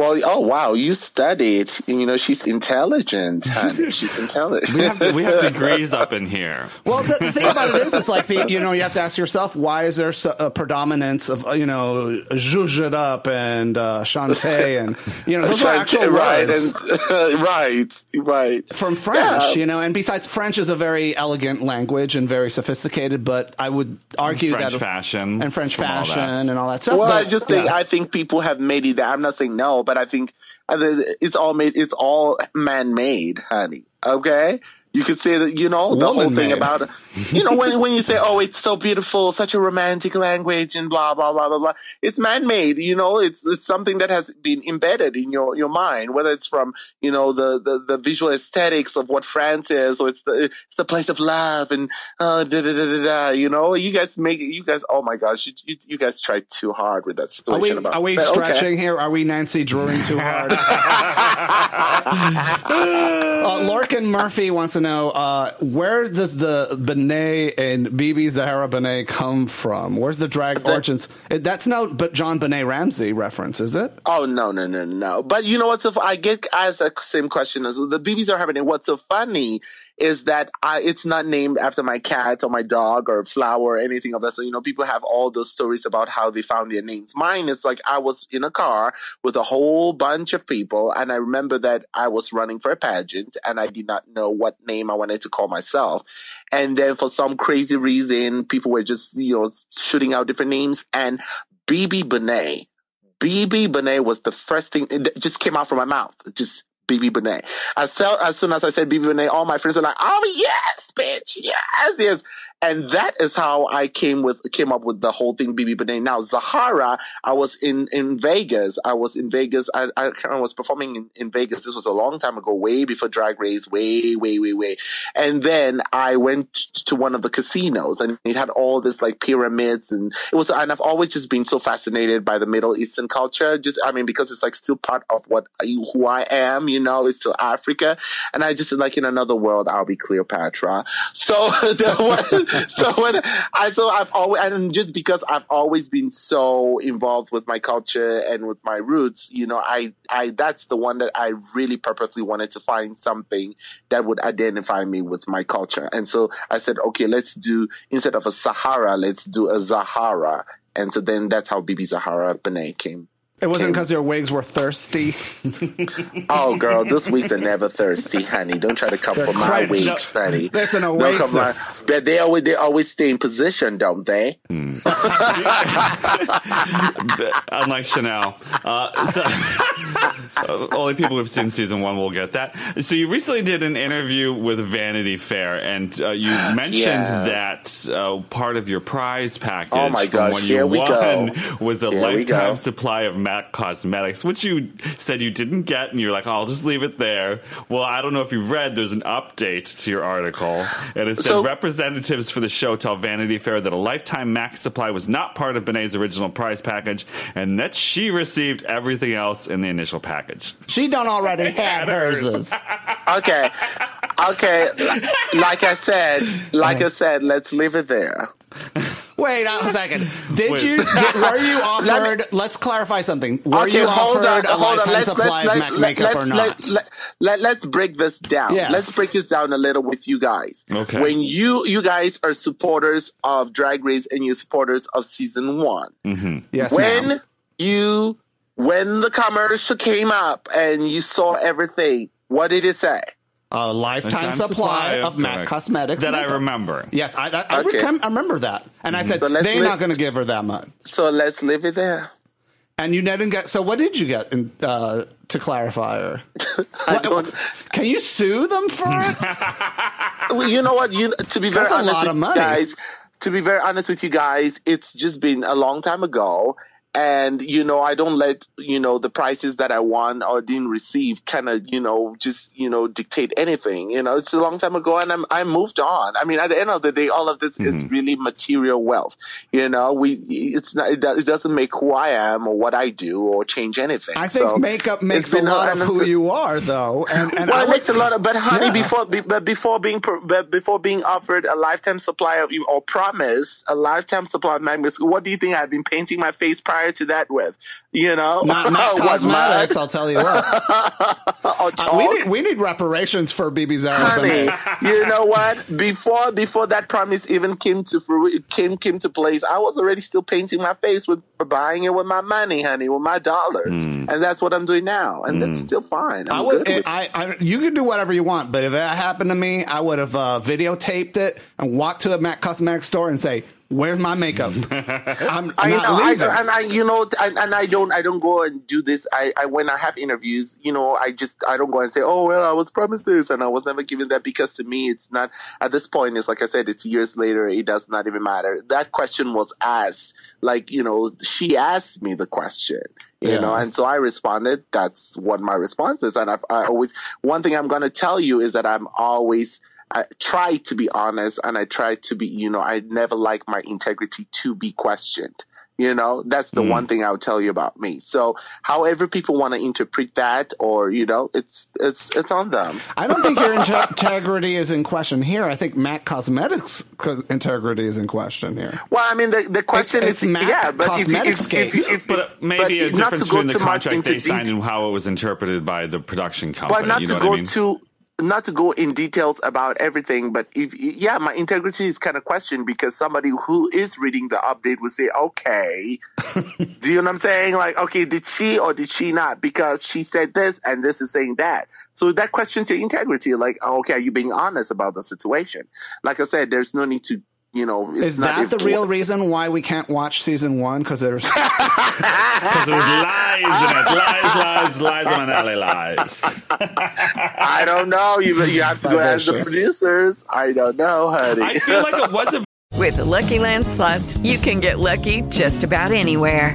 Well, oh wow, you studied. You know, she's intelligent, honey. She's intelligent. We have, we have degrees up in here. Well, the, the thing about it is, it's like you know, you have to ask yourself, why is there so- a predominance of uh, you know, zhuzh it up and uh, chante and you know, those are actual right, words and, right, right. from French, Yeah. you know. And besides, French is a very elegant language and very sophisticated. But I would argue French that fashion and French from all fashion and all that stuff. Well, but, I just think yeah. I think people have made it. that I'm not saying no, but I think uh, it's all made. It's all man-made, honey. Okay. You could say that, you know, the whole thing about, you know, when, when you say, oh, it's so beautiful, such a romantic language and blah, blah, blah, blah, blah. It's man-made, you know, it's, it's something that has been embedded in your, your mind, whether it's from, you know, the, the, the visual aesthetics of what France is, or it's the, it's the place of love and, uh, da, da, da, da, da, you know, you guys make it, you guys, oh my gosh, you, you, you guys try too hard with that Are we about, are we but okay. stretching here? Are we Nancy drawing too hard? uh, Lorcan Murphy wants to know uh, where does the, the Benet and BeBe Zahara Benet come from? Where's the drag origins? Eh, that's no, but JonBenét Ramsey reference, is it? Oh no no no no! But you know what's so? I get asked the same question as the BBs are happening. What's so funny is that I it's not named after my cat or my dog or flower or anything of that. So you know, people have all those stories about how they found their names. Mine is like I was in a car with a whole bunch of people, and I remember that I was running for a pageant, and I did not know what name I wanted to call myself. And then for some crazy reason, people were just you know shooting out different names, and BeBe Benet BeBe Benet was the first thing it just came out from my mouth. Just BeBe Benet. As, as soon as I said BeBe Benet, all my friends were like, "Oh yes, bitch, yes, yes." And that is how I came with came up with the whole thing BeBe Benet. Now Zahara, I was in in Vegas. I was in Vegas. I, I, I was performing in, in Vegas. This was a long time ago, way before Drag Race, way way way way. And then I went to one of the casinos, and it had all this like pyramids, and it was. And I've always just been so fascinated by the Middle Eastern culture. Just I mean, because it's like still part of what who I am. You know, it's still Africa, and I just like in another world, I'll be Cleopatra. So there was, so when I so I've always and just because I've always been so involved with my culture and with my roots, you know, I I that's the one that I really purposely wanted to find something that would identify me with my culture. And so I said, okay, let's do instead of a Sahara, let's do a Zahara. And so then that's how BeBe Zahara Benet came. It wasn't because your wigs were thirsty. Oh, girl, this wigs are never thirsty, honey. Don't try to come for my crunched. wigs, honey. That's an Don't come my- oasis. But they always they always stay in position, don't they? Unlike Shannel. Uh, so, Uh, only people who've seen season one will get that. So you recently did an interview with Vanity Fair, and uh, you mentioned Yes. that uh, part of your prize package Oh my from gosh, when you won go. was a Here lifetime supply of MAC Cosmetics, which you said you didn't get, and you're like, oh, I'll just leave it there. Well, I don't know if you've read. There's an update to your article, and it said So- representatives for the show tell Vanity Fair that a lifetime MAC supply was not part of Benet's original prize package, and that she received everything else in the initial package. She done already had hers. Okay. Okay. Like I said, like I said, let's leave it there. Wait a second. Did Wait. you? Did, were you Let offered? let's clarify something. Were okay, you hold offered on, a hold on. lifetime Let's, supply let's, of let's, MAC makeup let's, or not? Let, let, let, let's break this down. Yes. Let's break this down a little with you guys. Okay. When you you guys are supporters of Drag Race and you're supporters of season one, Mm-hmm. yes, when ma'am. you when the commercial came up and you saw everything, what did it say? a lifetime Lifetime supply, of MAC correct. cosmetics that I remember. Yes, I, I, I, Okay. recom- I remember that, and I said So they're li- not going to give her that much. So let's leave it there. And you didn't get. So what did you get in, uh, to clarify her? What- Can you sue them for it? well, you know what? You to be very That's a honest lot with of you money. guys, to be very honest with you guys, it's just been a long time ago. And you know, I don't let you know the prices that I won or didn't receive kind of you know just you know dictate anything. You know, it's a long time ago, and I'm I moved on. I mean, at the end of the day, all of this is Mm-hmm. really material wealth. You know, we it's not it, it doesn't make who I am or what I do or change anything. I think So, makeup makes a lot of who you are, though. And, and well, I it makes a lot of, but honey, Yeah. before be, but before being before being offered a lifetime supply of or promised a lifetime supply of magnets, what do you think I've been painting my face prior to that with? You know, not, not cosmetics. I'll tell you what. Uh, we need we need reparations for BeBe Zara. Honey, you know what? Before before that promise even came to came came to place, I was already still painting my face with buying it with my money, honey, with my dollars, and that's what I'm doing now, and that's still fine. I'm I would. I, I. You can do whatever you want, but if that happened to me, I would have uh, videotaped it and walked to a Mac Cosmetics store and say, "Where's my makeup? I'm I not know, I, and I, you know, and, and I don't, I don't go and do this. I, I, when I have interviews, you know, I just, I don't go and say, oh, well, I was promised this and I was never given that because to me, it's not, at this point, it's like I said, it's years later. It does not even matter. That question was asked, like, you know, she asked me the question. You Yeah. know, and so I responded. That's what my response is. And I've, I always, one thing I'm going to tell you is that I'm always, I try to be honest and I try to be, you know, I never like my integrity to be questioned. You know, that's the one thing I'll tell you about me. So however people want to interpret that or, you know, it's, it's, it's on them. I don't think your integrity is in question here. I think Mac Cosmetics integrity is in question here. Well, I mean, the, the question it's is, Mac yeah, but if, you- if, Cosmetics if, if, if, But uh, maybe a but not difference to go between the too contract they signed detail- and how it was interpreted by the production company. but not you to know go what I mean? too not to go in details about everything but if yeah my integrity is kind of questioned because somebody who is reading the update would say okay. Do you know what i'm saying? Like okay did she or did she not? Because she said this and this is saying that. So that questions your integrity. Like okay are you being honest about the situation? Like i said there's no need to you know it's Is not that the if- real reason why we can't watch season one? Because there's Because there's lies in it. Lies, lies, lies, Manelli lies. i don't know you, you have to go ask the producers i don't know honey I feel like it was a With the Lucky Land slots, you can get lucky just about anywhere.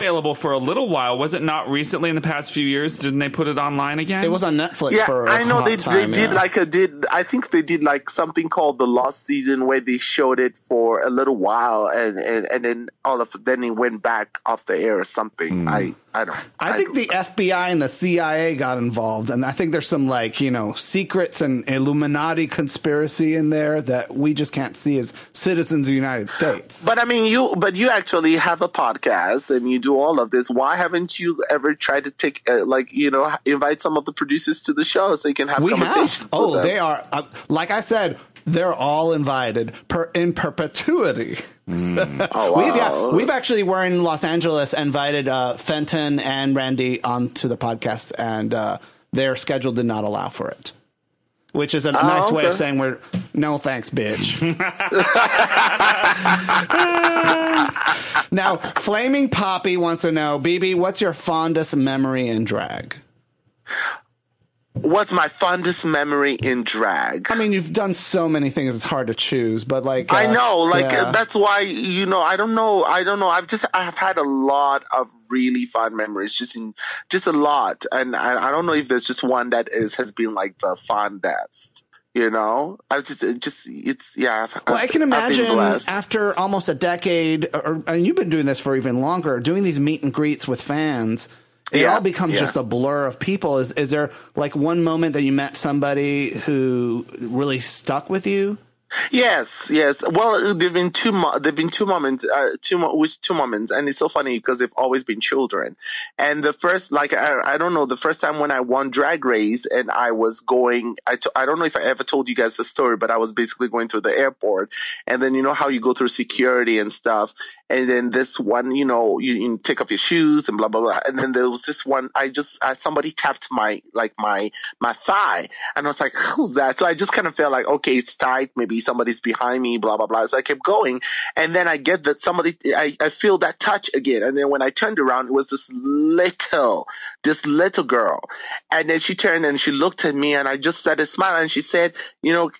Available for a little while. Was it not recently in the past few years? Didn't they put it online again? it was on Netflix Yeah, for a I know they time, they did like a did. I think they did like something called the Lost Season where they showed it for a little while and and, and then all of then it went back off the air or something. Hmm. I I don't. I think the FBI and the CIA got involved, and I think there's some like you know secrets and Illuminati conspiracy in there that we just can't see as citizens of the United States. But I mean, you but you actually have a podcast and you do all of this. Why haven't you ever tried to take uh, like you know invite some of the producers to the show so you can have we conversations? have. Oh, they are. Uh, like I said, they're all invited per in perpetuity. Oh, we, wow. yeah, we've actually were in Los Angeles, invited uh, Fenton and Randy onto the podcast, and uh, their schedule did not allow for it. Which is a nice way of saying we're no thanks, bitch. now, Flaming Poppy wants to know, BeBe, what's your fondest memory in drag? What's my fondest memory in drag? I mean, you've done so many things; it's hard to choose. But like, I uh, know, like yeah. that's why you know. I don't know. I don't know. I've just I've had a lot of really fond memories, just in just a lot, and I, I don't know if there's just one that is has been like the fondest. You know, I just it just it's yeah. I've, Well, I can imagine after almost a decade, or, and you've been doing this for even longer, doing these meet and greets with fans. It Yeah, all becomes yeah. just a blur of people. Is is there like one moment that you met somebody who really stuck with you? Yes, yes. Well, there've been two. Mo- there've been two moments. Uh, two mo- which two moments, and it's so funny because they've always been children. And the first, like, I, I don't know, the first time when I won Drag Race, and I was going. I t- I don't know if I ever told you guys the story, but I was basically going through the airport, and then you know how you go through security and stuff, and then this one, you know, you, you take off your shoes and blah blah blah, and then there was this one. I just uh, somebody tapped my like my my thigh, and I was like, who's that? So I just kind of felt like, okay, it's tight. Maybe somebody's behind me, blah, blah, blah. So I kept going. And then I get that somebody, I, I feel that touch again. And then when I turned around, it was this little, this little girl. And then she turned and she looked at me and I just started smiling. And she said, you know,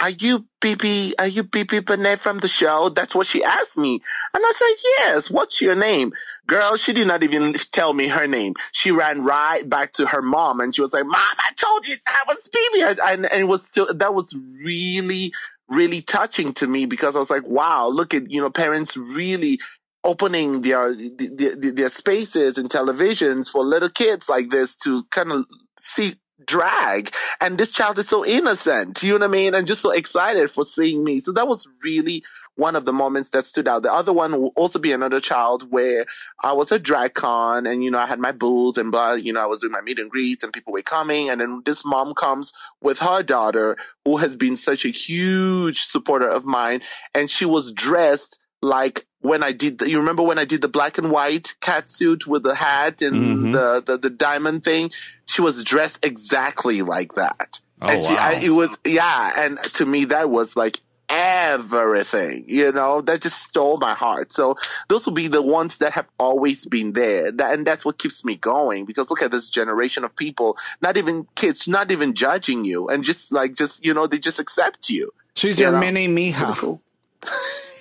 are you BeBe, are you BeBe Benet from the show? That's what she asked me. And I said, yes. What's your name? Girl, she did not even tell me her name. She ran right back to her mom and she was like, Mom, I told you I was BeBe. And, and it was still, that was really, really touching to me because I was like, wow, look at, you know, parents really opening their, their, their spaces and televisions for little kids like this to kind of see drag. And this child is so innocent. You know what i mean? And just so excited for seeing me. So that was really one of the moments that stood out. The other one will also be another child where i was at DragCon and you know i had my booth and blah you know i was doing my meet and greets and people were coming. And then this mom comes with her daughter who has been such a huge supporter of mine. And she was dressed like when I did, the, you remember when I did the black and white cat suit with the hat and Mhm. the, the, the diamond thing? She was dressed exactly like that. Oh, and she, I, it was, yeah. And to me, that was like everything, you know, that just stole my heart. So those will be the ones that have always been there. That, and that's what keeps me going because look at this generation of people, not even kids, not even judging you and just like, just, you know, they just accept you. She's You your know? mini Mija.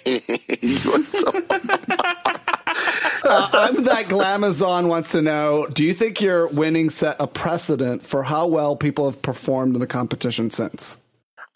Uh, I'm that Glamazon wants to know: Do you think your winning set a precedent for how well people have performed in the competition since?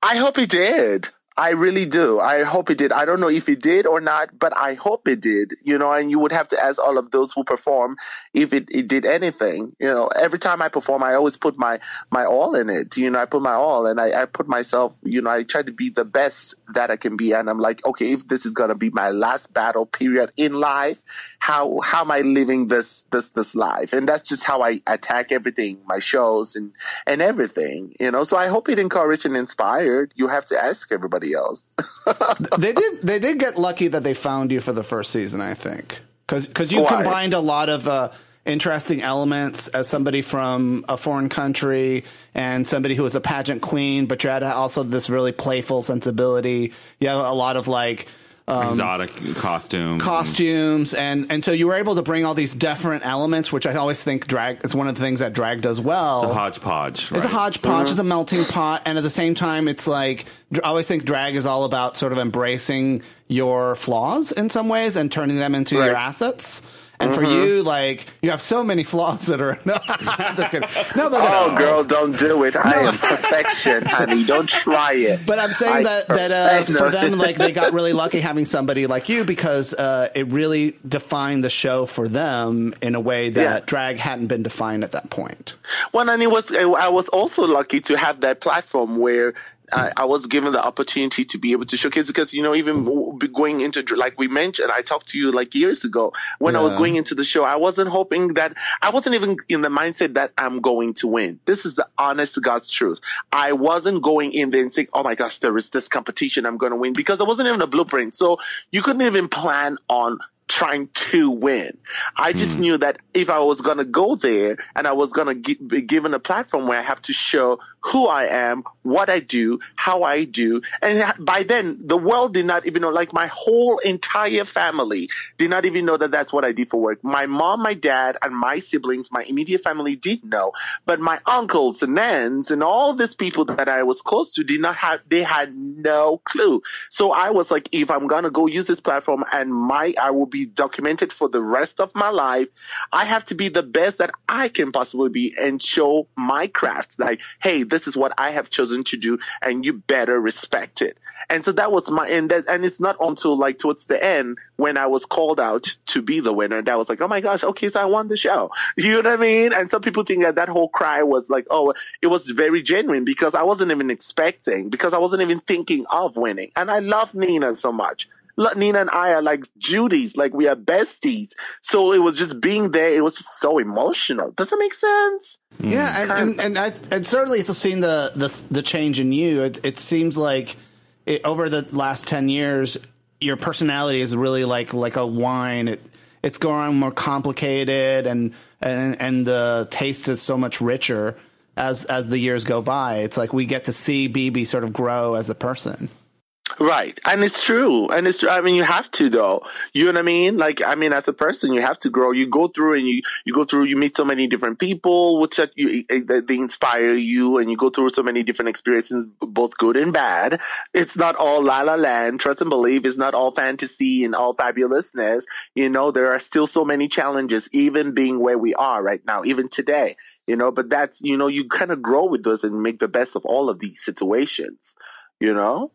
I hope he did. I really do. I hope it did. I don't know if it did or not, but I hope it did. You know, and you would have to ask all of those who perform if it, it did anything. You know, every time I perform, I always put my my all in it. You know, I put my all, and I, I put myself. You know, I try to be the best that I can be, and I'm like, okay, if this is gonna be my last battle period in life, how how am I living this this this life? And that's just how I attack everything, my shows and and everything. You know, so I hope it encouraged and inspired. You have to ask everybody else. they did. They did get lucky that they found you for the first season. I think because you Why? combined a lot of uh, interesting elements as somebody from a foreign country and somebody who was a pageant queen, but you had also this really playful sensibility. You have a lot of like. Um, Exotic costumes. costumes and and so you were able to bring all these different elements which i always think drag is one of the things that drag does well It's a hodgepodge. it's a right? hodgepodge it's a melting pot and at the same time it's like i always think drag is all about sort of embracing your flaws in some ways and turning them into your assets And for you, like you have so many flaws that are. No, I'm just kidding. No, but Oh, girl, don't do it. I am perfection, honey. Don't try it. But I'm saying I that that uh, for them, like they got really lucky having somebody like you because uh, it really defined the show for them in a way that Yeah. drag hadn't been defined at that point. Well, and it was I was also lucky to have that platform where I, mm. I was given the opportunity to be able to showcase because you know even going into like we mentioned, I talked to you like years ago when I was going into the show. I wasn't hoping that I wasn't even in the mindset that I'm going to win. This is the honest to God's truth. I wasn't going in there and saying, "Oh my gosh, there is this competition. I'm going to win," because there wasn't even a blueprint. So you couldn't even plan on trying to win. I just mm. knew that if I was going to go there and I was going to be given a platform where I have to show who I am, what I do, how I do. And by then, the world did not even know, like my whole entire family did not even know that that's what I did for work. My mom, my dad, and my siblings, my immediate family did know, but my uncles and aunts and all these people that I was close to did not have, they had no clue. So I was like, if I'm going to go use this platform and my, I will be documented for the rest of my life, I have to be the best that I can possibly be and show my craft. Like, hey, this is what I have chosen to do and you better respect it. And so that was my, and that, and it's not until like towards the end when I was called out to be the winner that was like, oh my gosh, okay, so I won the show. You know what I mean? And some people think that that whole cry was like, oh, it was very genuine because I wasn't even expecting, because I wasn't even thinking of winning. And I love Nina so much. Look, Nina and I are like Judy's, like we are besties. So it was just being there. It was just so emotional. Does that make sense? Mm. Yeah, and and, and, I, and certainly seeing the, the the change in you. It, it seems like it, over the last ten years, your personality is really like like a wine. It it's growing more complicated, and and and the taste is so much richer as as the years go by. It's like we get to see BeBe sort of grow as a person. Right. And it's true. And it's true. I mean, you have to though. You know what I mean? Like, I mean, as a person, you have to grow. You go through and you, you go through, you meet so many different people, which that you, eh, that they inspire you and you go through so many different experiences, both good and bad. It's not all la la land. Trust and believe it's not all fantasy and all fabulousness. You know, there are still so many challenges, even being where we are right now, even today. You know, but that's, you know, you kind of grow with those and make the best of all of these situations. You know?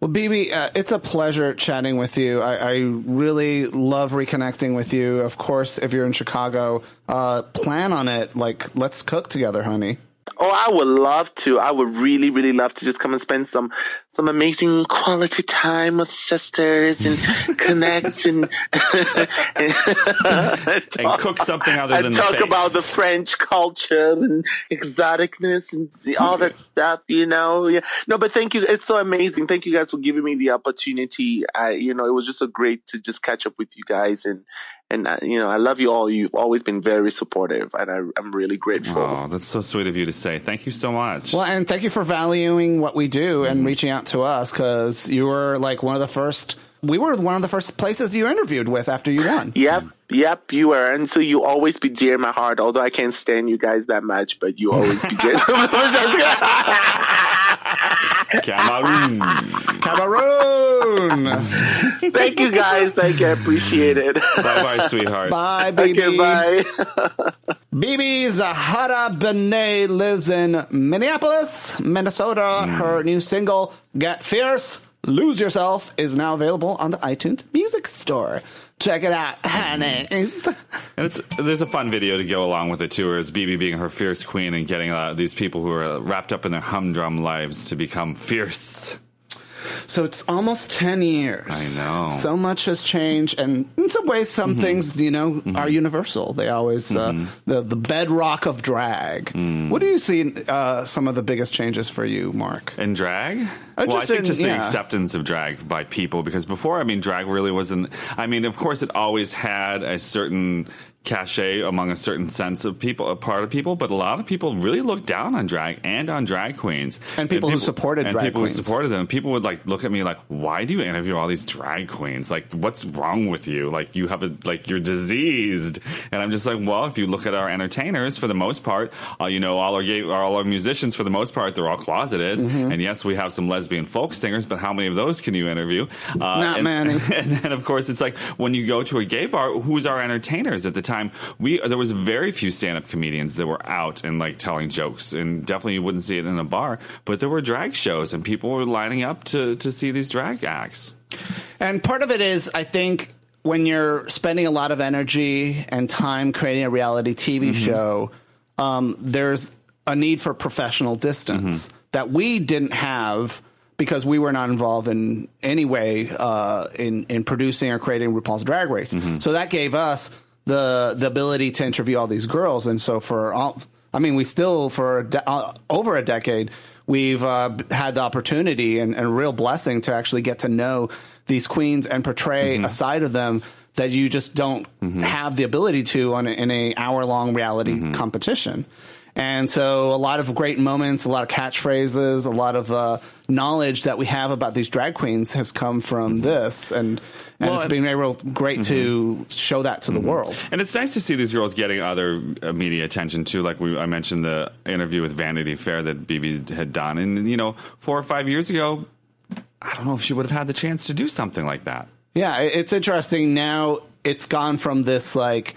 Well, BeBe, uh, it's a pleasure chatting with you. I, I really love reconnecting with you. Of course, if you're in Chicago, uh, plan on it. Like, let's cook together, honey. Oh, I would love to. I would really, really love to just come and spend some some amazing quality time with sisters and connect and And cook something other and than the talk face. about the French culture and exoticness and all that stuff. You know, yeah. No, but thank you. It's so amazing. Thank you guys for giving me the opportunity. I, you know, it was just so great to just catch up with you guys and. And you know, I love you all. You've always been very supportive, and I, I'm really grateful. Oh, that's so sweet of you to say. Thank you so much. Well, and thank you for valuing what we do and mm-hmm. reaching out to us because you were like one of the first. We were one of the first places you interviewed with after you won. Yep, yep, you were. And so you always be dear in my heart, although I can't stand you guys that much, but you always be dear. Cameroon. Cameroon. Thank you guys. Thank you. I appreciate it. bye bye, sweetheart. Bye, baby. Okay, bye. BeBe Zahara Benet lives in Minneapolis, Minnesota. Her new single, Get Fierce, Lose Yourself, is now available on the iTunes Music Store. Check it out, honey. And it's there's a fun video to go along with it too, where it's BeBe being her fierce queen and getting uh, these people who are wrapped up in their humdrum lives to become fierce. So it's almost 10 years. I know. So much has changed. And in some ways, some Mm-hmm. things, you know, are universal. They always, uh, the, the bedrock of drag. Mm. What do you see uh, some of the biggest changes for you, Marc? In drag? Uh, well, I just think in- just the yeah. acceptance of drag by people because before, I mean, drag really wasn't. I mean, of course, it always had a certain cachet among a certain sense of people, a part of people, but a lot of people really look down on drag and on drag queens And people who supported and drag people queens. who supported them. People would like look at me like, "Why do you interview all these drag queens? Like, what's wrong with you? Like, you have a like you're diseased." And I'm just like, "Well, if you look at our entertainers, for the most part, uh, you know, all our gay, all our musicians, for the most part, they're all closeted. Mm-hmm. And yes, we have some lesbian folk singers, but how many of those can you interview? Uh, Not and, many. And then, of course, it's like when you go to a gay bar, who's our entertainers at the time? We there was very few stand-up comedians that were out and like telling jokes, and definitely you wouldn't see it in a bar. But there were drag shows, and people were lining up to to see these drag acts. And part of it is, I think, when you're spending a lot of energy and time creating a reality TV show, um, there's a need for professional distance that we didn't have because we were not involved in any way uh, in in producing or creating RuPaul's Drag Race. So that gave us the the ability to interview all these girls. And so for all, I mean, we still for de- uh, over a decade. We've uh, had the opportunity and, and real blessing to actually get to know these queens and portray a side of them that you just don't have the ability to on a, in a hour long reality competition. And so a lot of great moments, a lot of catchphrases, a lot of uh, knowledge that we have about these drag queens has come from this, and and Well, it's been real great to show that to the world. And it's nice to see these girls getting other uh, media attention too. Like we, I mentioned the interview with Vanity Fair that BeBe had done, and you know, four or five years ago, I don't know if she would have had the chance to do something like that. Yeah, it's interesting. Now it's gone from this like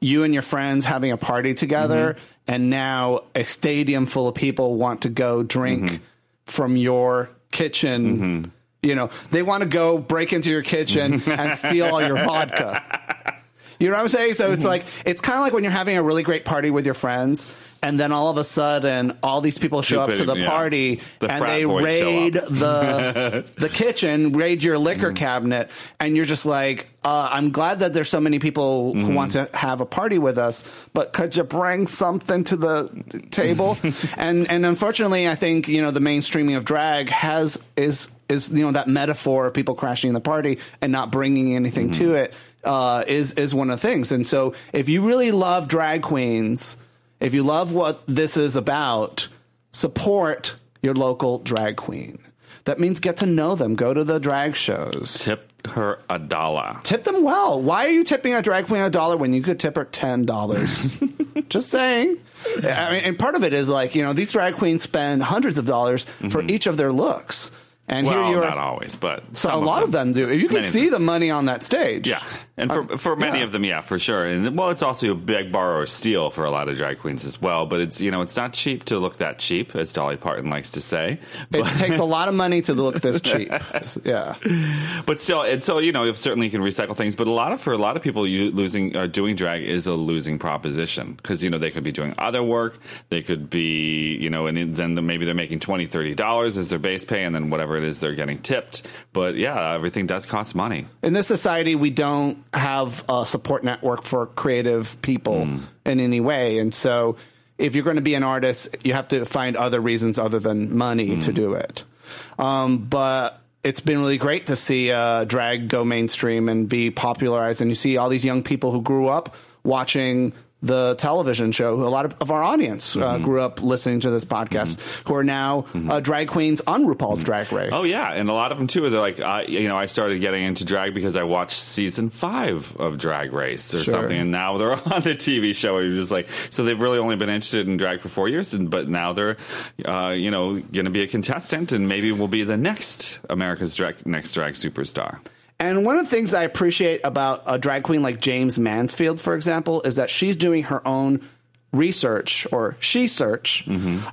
you and your friends having a party together, and now a stadium full of people want to go drink mm-hmm. from your kitchen. Mm-hmm. You know, they want to go break into your kitchen and steal all your vodka. You know what I'm saying? So it's mm-hmm. like it's kind of like when you're having a really great party with your friends, and then all of a sudden, all these people show up to the yeah. party The and they raid the the kitchen, raid your liquor Mm-hmm. cabinet, and you're just like, uh, I'm glad that there's so many people Mm-hmm. who want to have a party with us, but could you bring something to the table? and and unfortunately, I think you know the mainstreaming of drag has is is you know that metaphor of people crashing the party and not bringing anything Mm-hmm. to it uh, is is one of the things. And so, if you really love drag queens, if you love what this is about, support your local drag queen. That means get to know them. Go to the drag shows. Tip her a dollar. Tip them well. Why are you tipping a drag queen a dollar when you could tip her ten dollars? Just saying. I mean, and part of it is like you know these drag queens spend hundreds of dollars for each of their looks, and Mm-hmm. well, here you are. not always, but So a lot of them do. If you can Many see them. the money on that stage. Yeah, and for for many yeah. of them, yeah, for sure. And well, it's also a big borrow or steal for a lot of drag queens as well. But it's you know it's not cheap to look that cheap, as Dolly Parton likes to say. It takes a lot of money to look this cheap. Yeah. but still, and so you know, certainly you can recycle things. But a lot of for a lot of people, you losing uh, doing drag is a losing proposition because you know they could be doing other work, they could be you know, and then maybe they're making 20 30 dollars as their base pay, and then whatever it is they're getting tipped. But yeah, everything does cost money. In this society, we don't have a support network for creative people Hmm. in any way. And so, if you're going to be an artist, you have to find other reasons other than money to Hmm. do it. Um, but it's been really great to see uh, drag go mainstream and be popularized. And you see all these young people who grew up watching the television show. who A lot of, of our audience uh, Mm-hmm. grew up listening to this podcast, who are now uh, drag queens on RuPaul's Drag Race. Oh yeah, and a lot of them too. They're like, uh, you know, I started getting into drag because I watched season five of Drag Race or Sure. something, and now they're on the TV show. You're just like, so they've really only been interested in drag for four years, and but now they're, uh, you know, going to be a contestant, and maybe will be the next America's drag, next drag superstar. And one of the things I appreciate about a drag queen like Jaymes Mansfield, for example, is that she's doing her own research or she search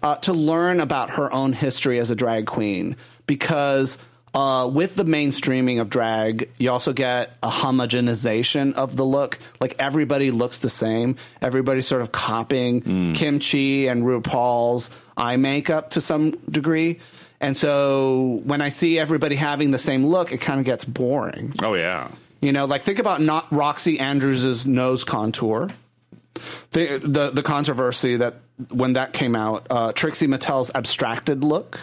uh, to learn about her own history as a drag queen because. Uh, with the mainstreaming of drag, you also get a homogenization of the look. Like everybody looks the same. Everybody's sort of copying Kim Chi and RuPaul's eye makeup to some degree. And so when I see everybody having the same look, it kind of gets boring. Oh yeah, You know, like think about not Roxxxy Andrews' nose contour. The, the the controversy that when that came out, uh, Trixie Mattel's abstracted look.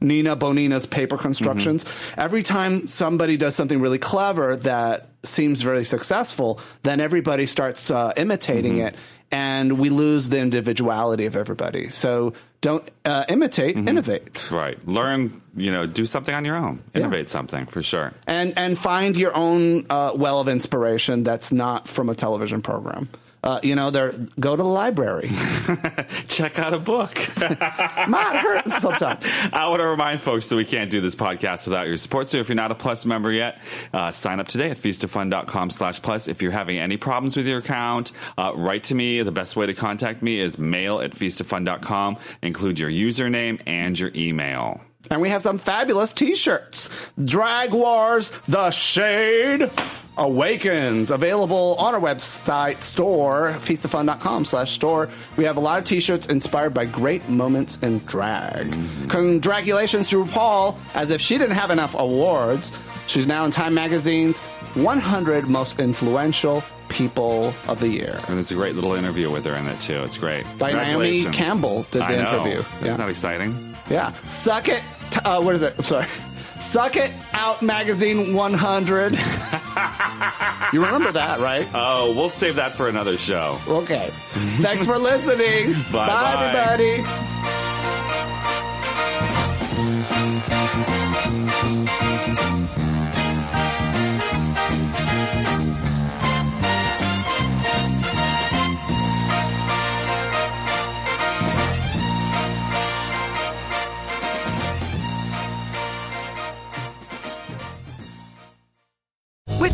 Nina Bo'nina's paper constructions. Every time somebody does something really clever that seems very successful, then everybody starts uh, imitating it, and we lose the individuality of everybody. So don't uh, imitate, innovate. Right. Learn, you know, do something on your own. Innovate something for sure. and and find your own uh, well of inspiration that's not from a television program. Uh, you know, there go to the library. Check out a book. Might hurt sometimes. I want to remind folks that we can't do this podcast without your support. So if you're not a Plus member yet, uh, sign up today at feastoffun.com slash plus. If you're having any problems with your account, uh, write to me. The best way to contact me is mail at feastoffun.com. Include your username and your email. And we have some fabulous t-shirts. Drag Wars The Shade Awakens. Available on our website store, feastoffun.com slash store. We have a lot of t-shirts inspired by great moments in drag. Congratulations to RuPaul, as if she didn't have enough awards. She's now in Time Magazine's 100 Most Influential People of the Year. And there's a great little interview with her in it too. It's great. By Naomi Campbell did the interview. Isn't Yeah. that exciting? Yeah. Suck it. T- uh, what is it? I'm sorry. Suck it out magazine 100. you remember that, right? Oh, we'll save that for another show. Okay. Thanks for listening. Bye-bye. everybody.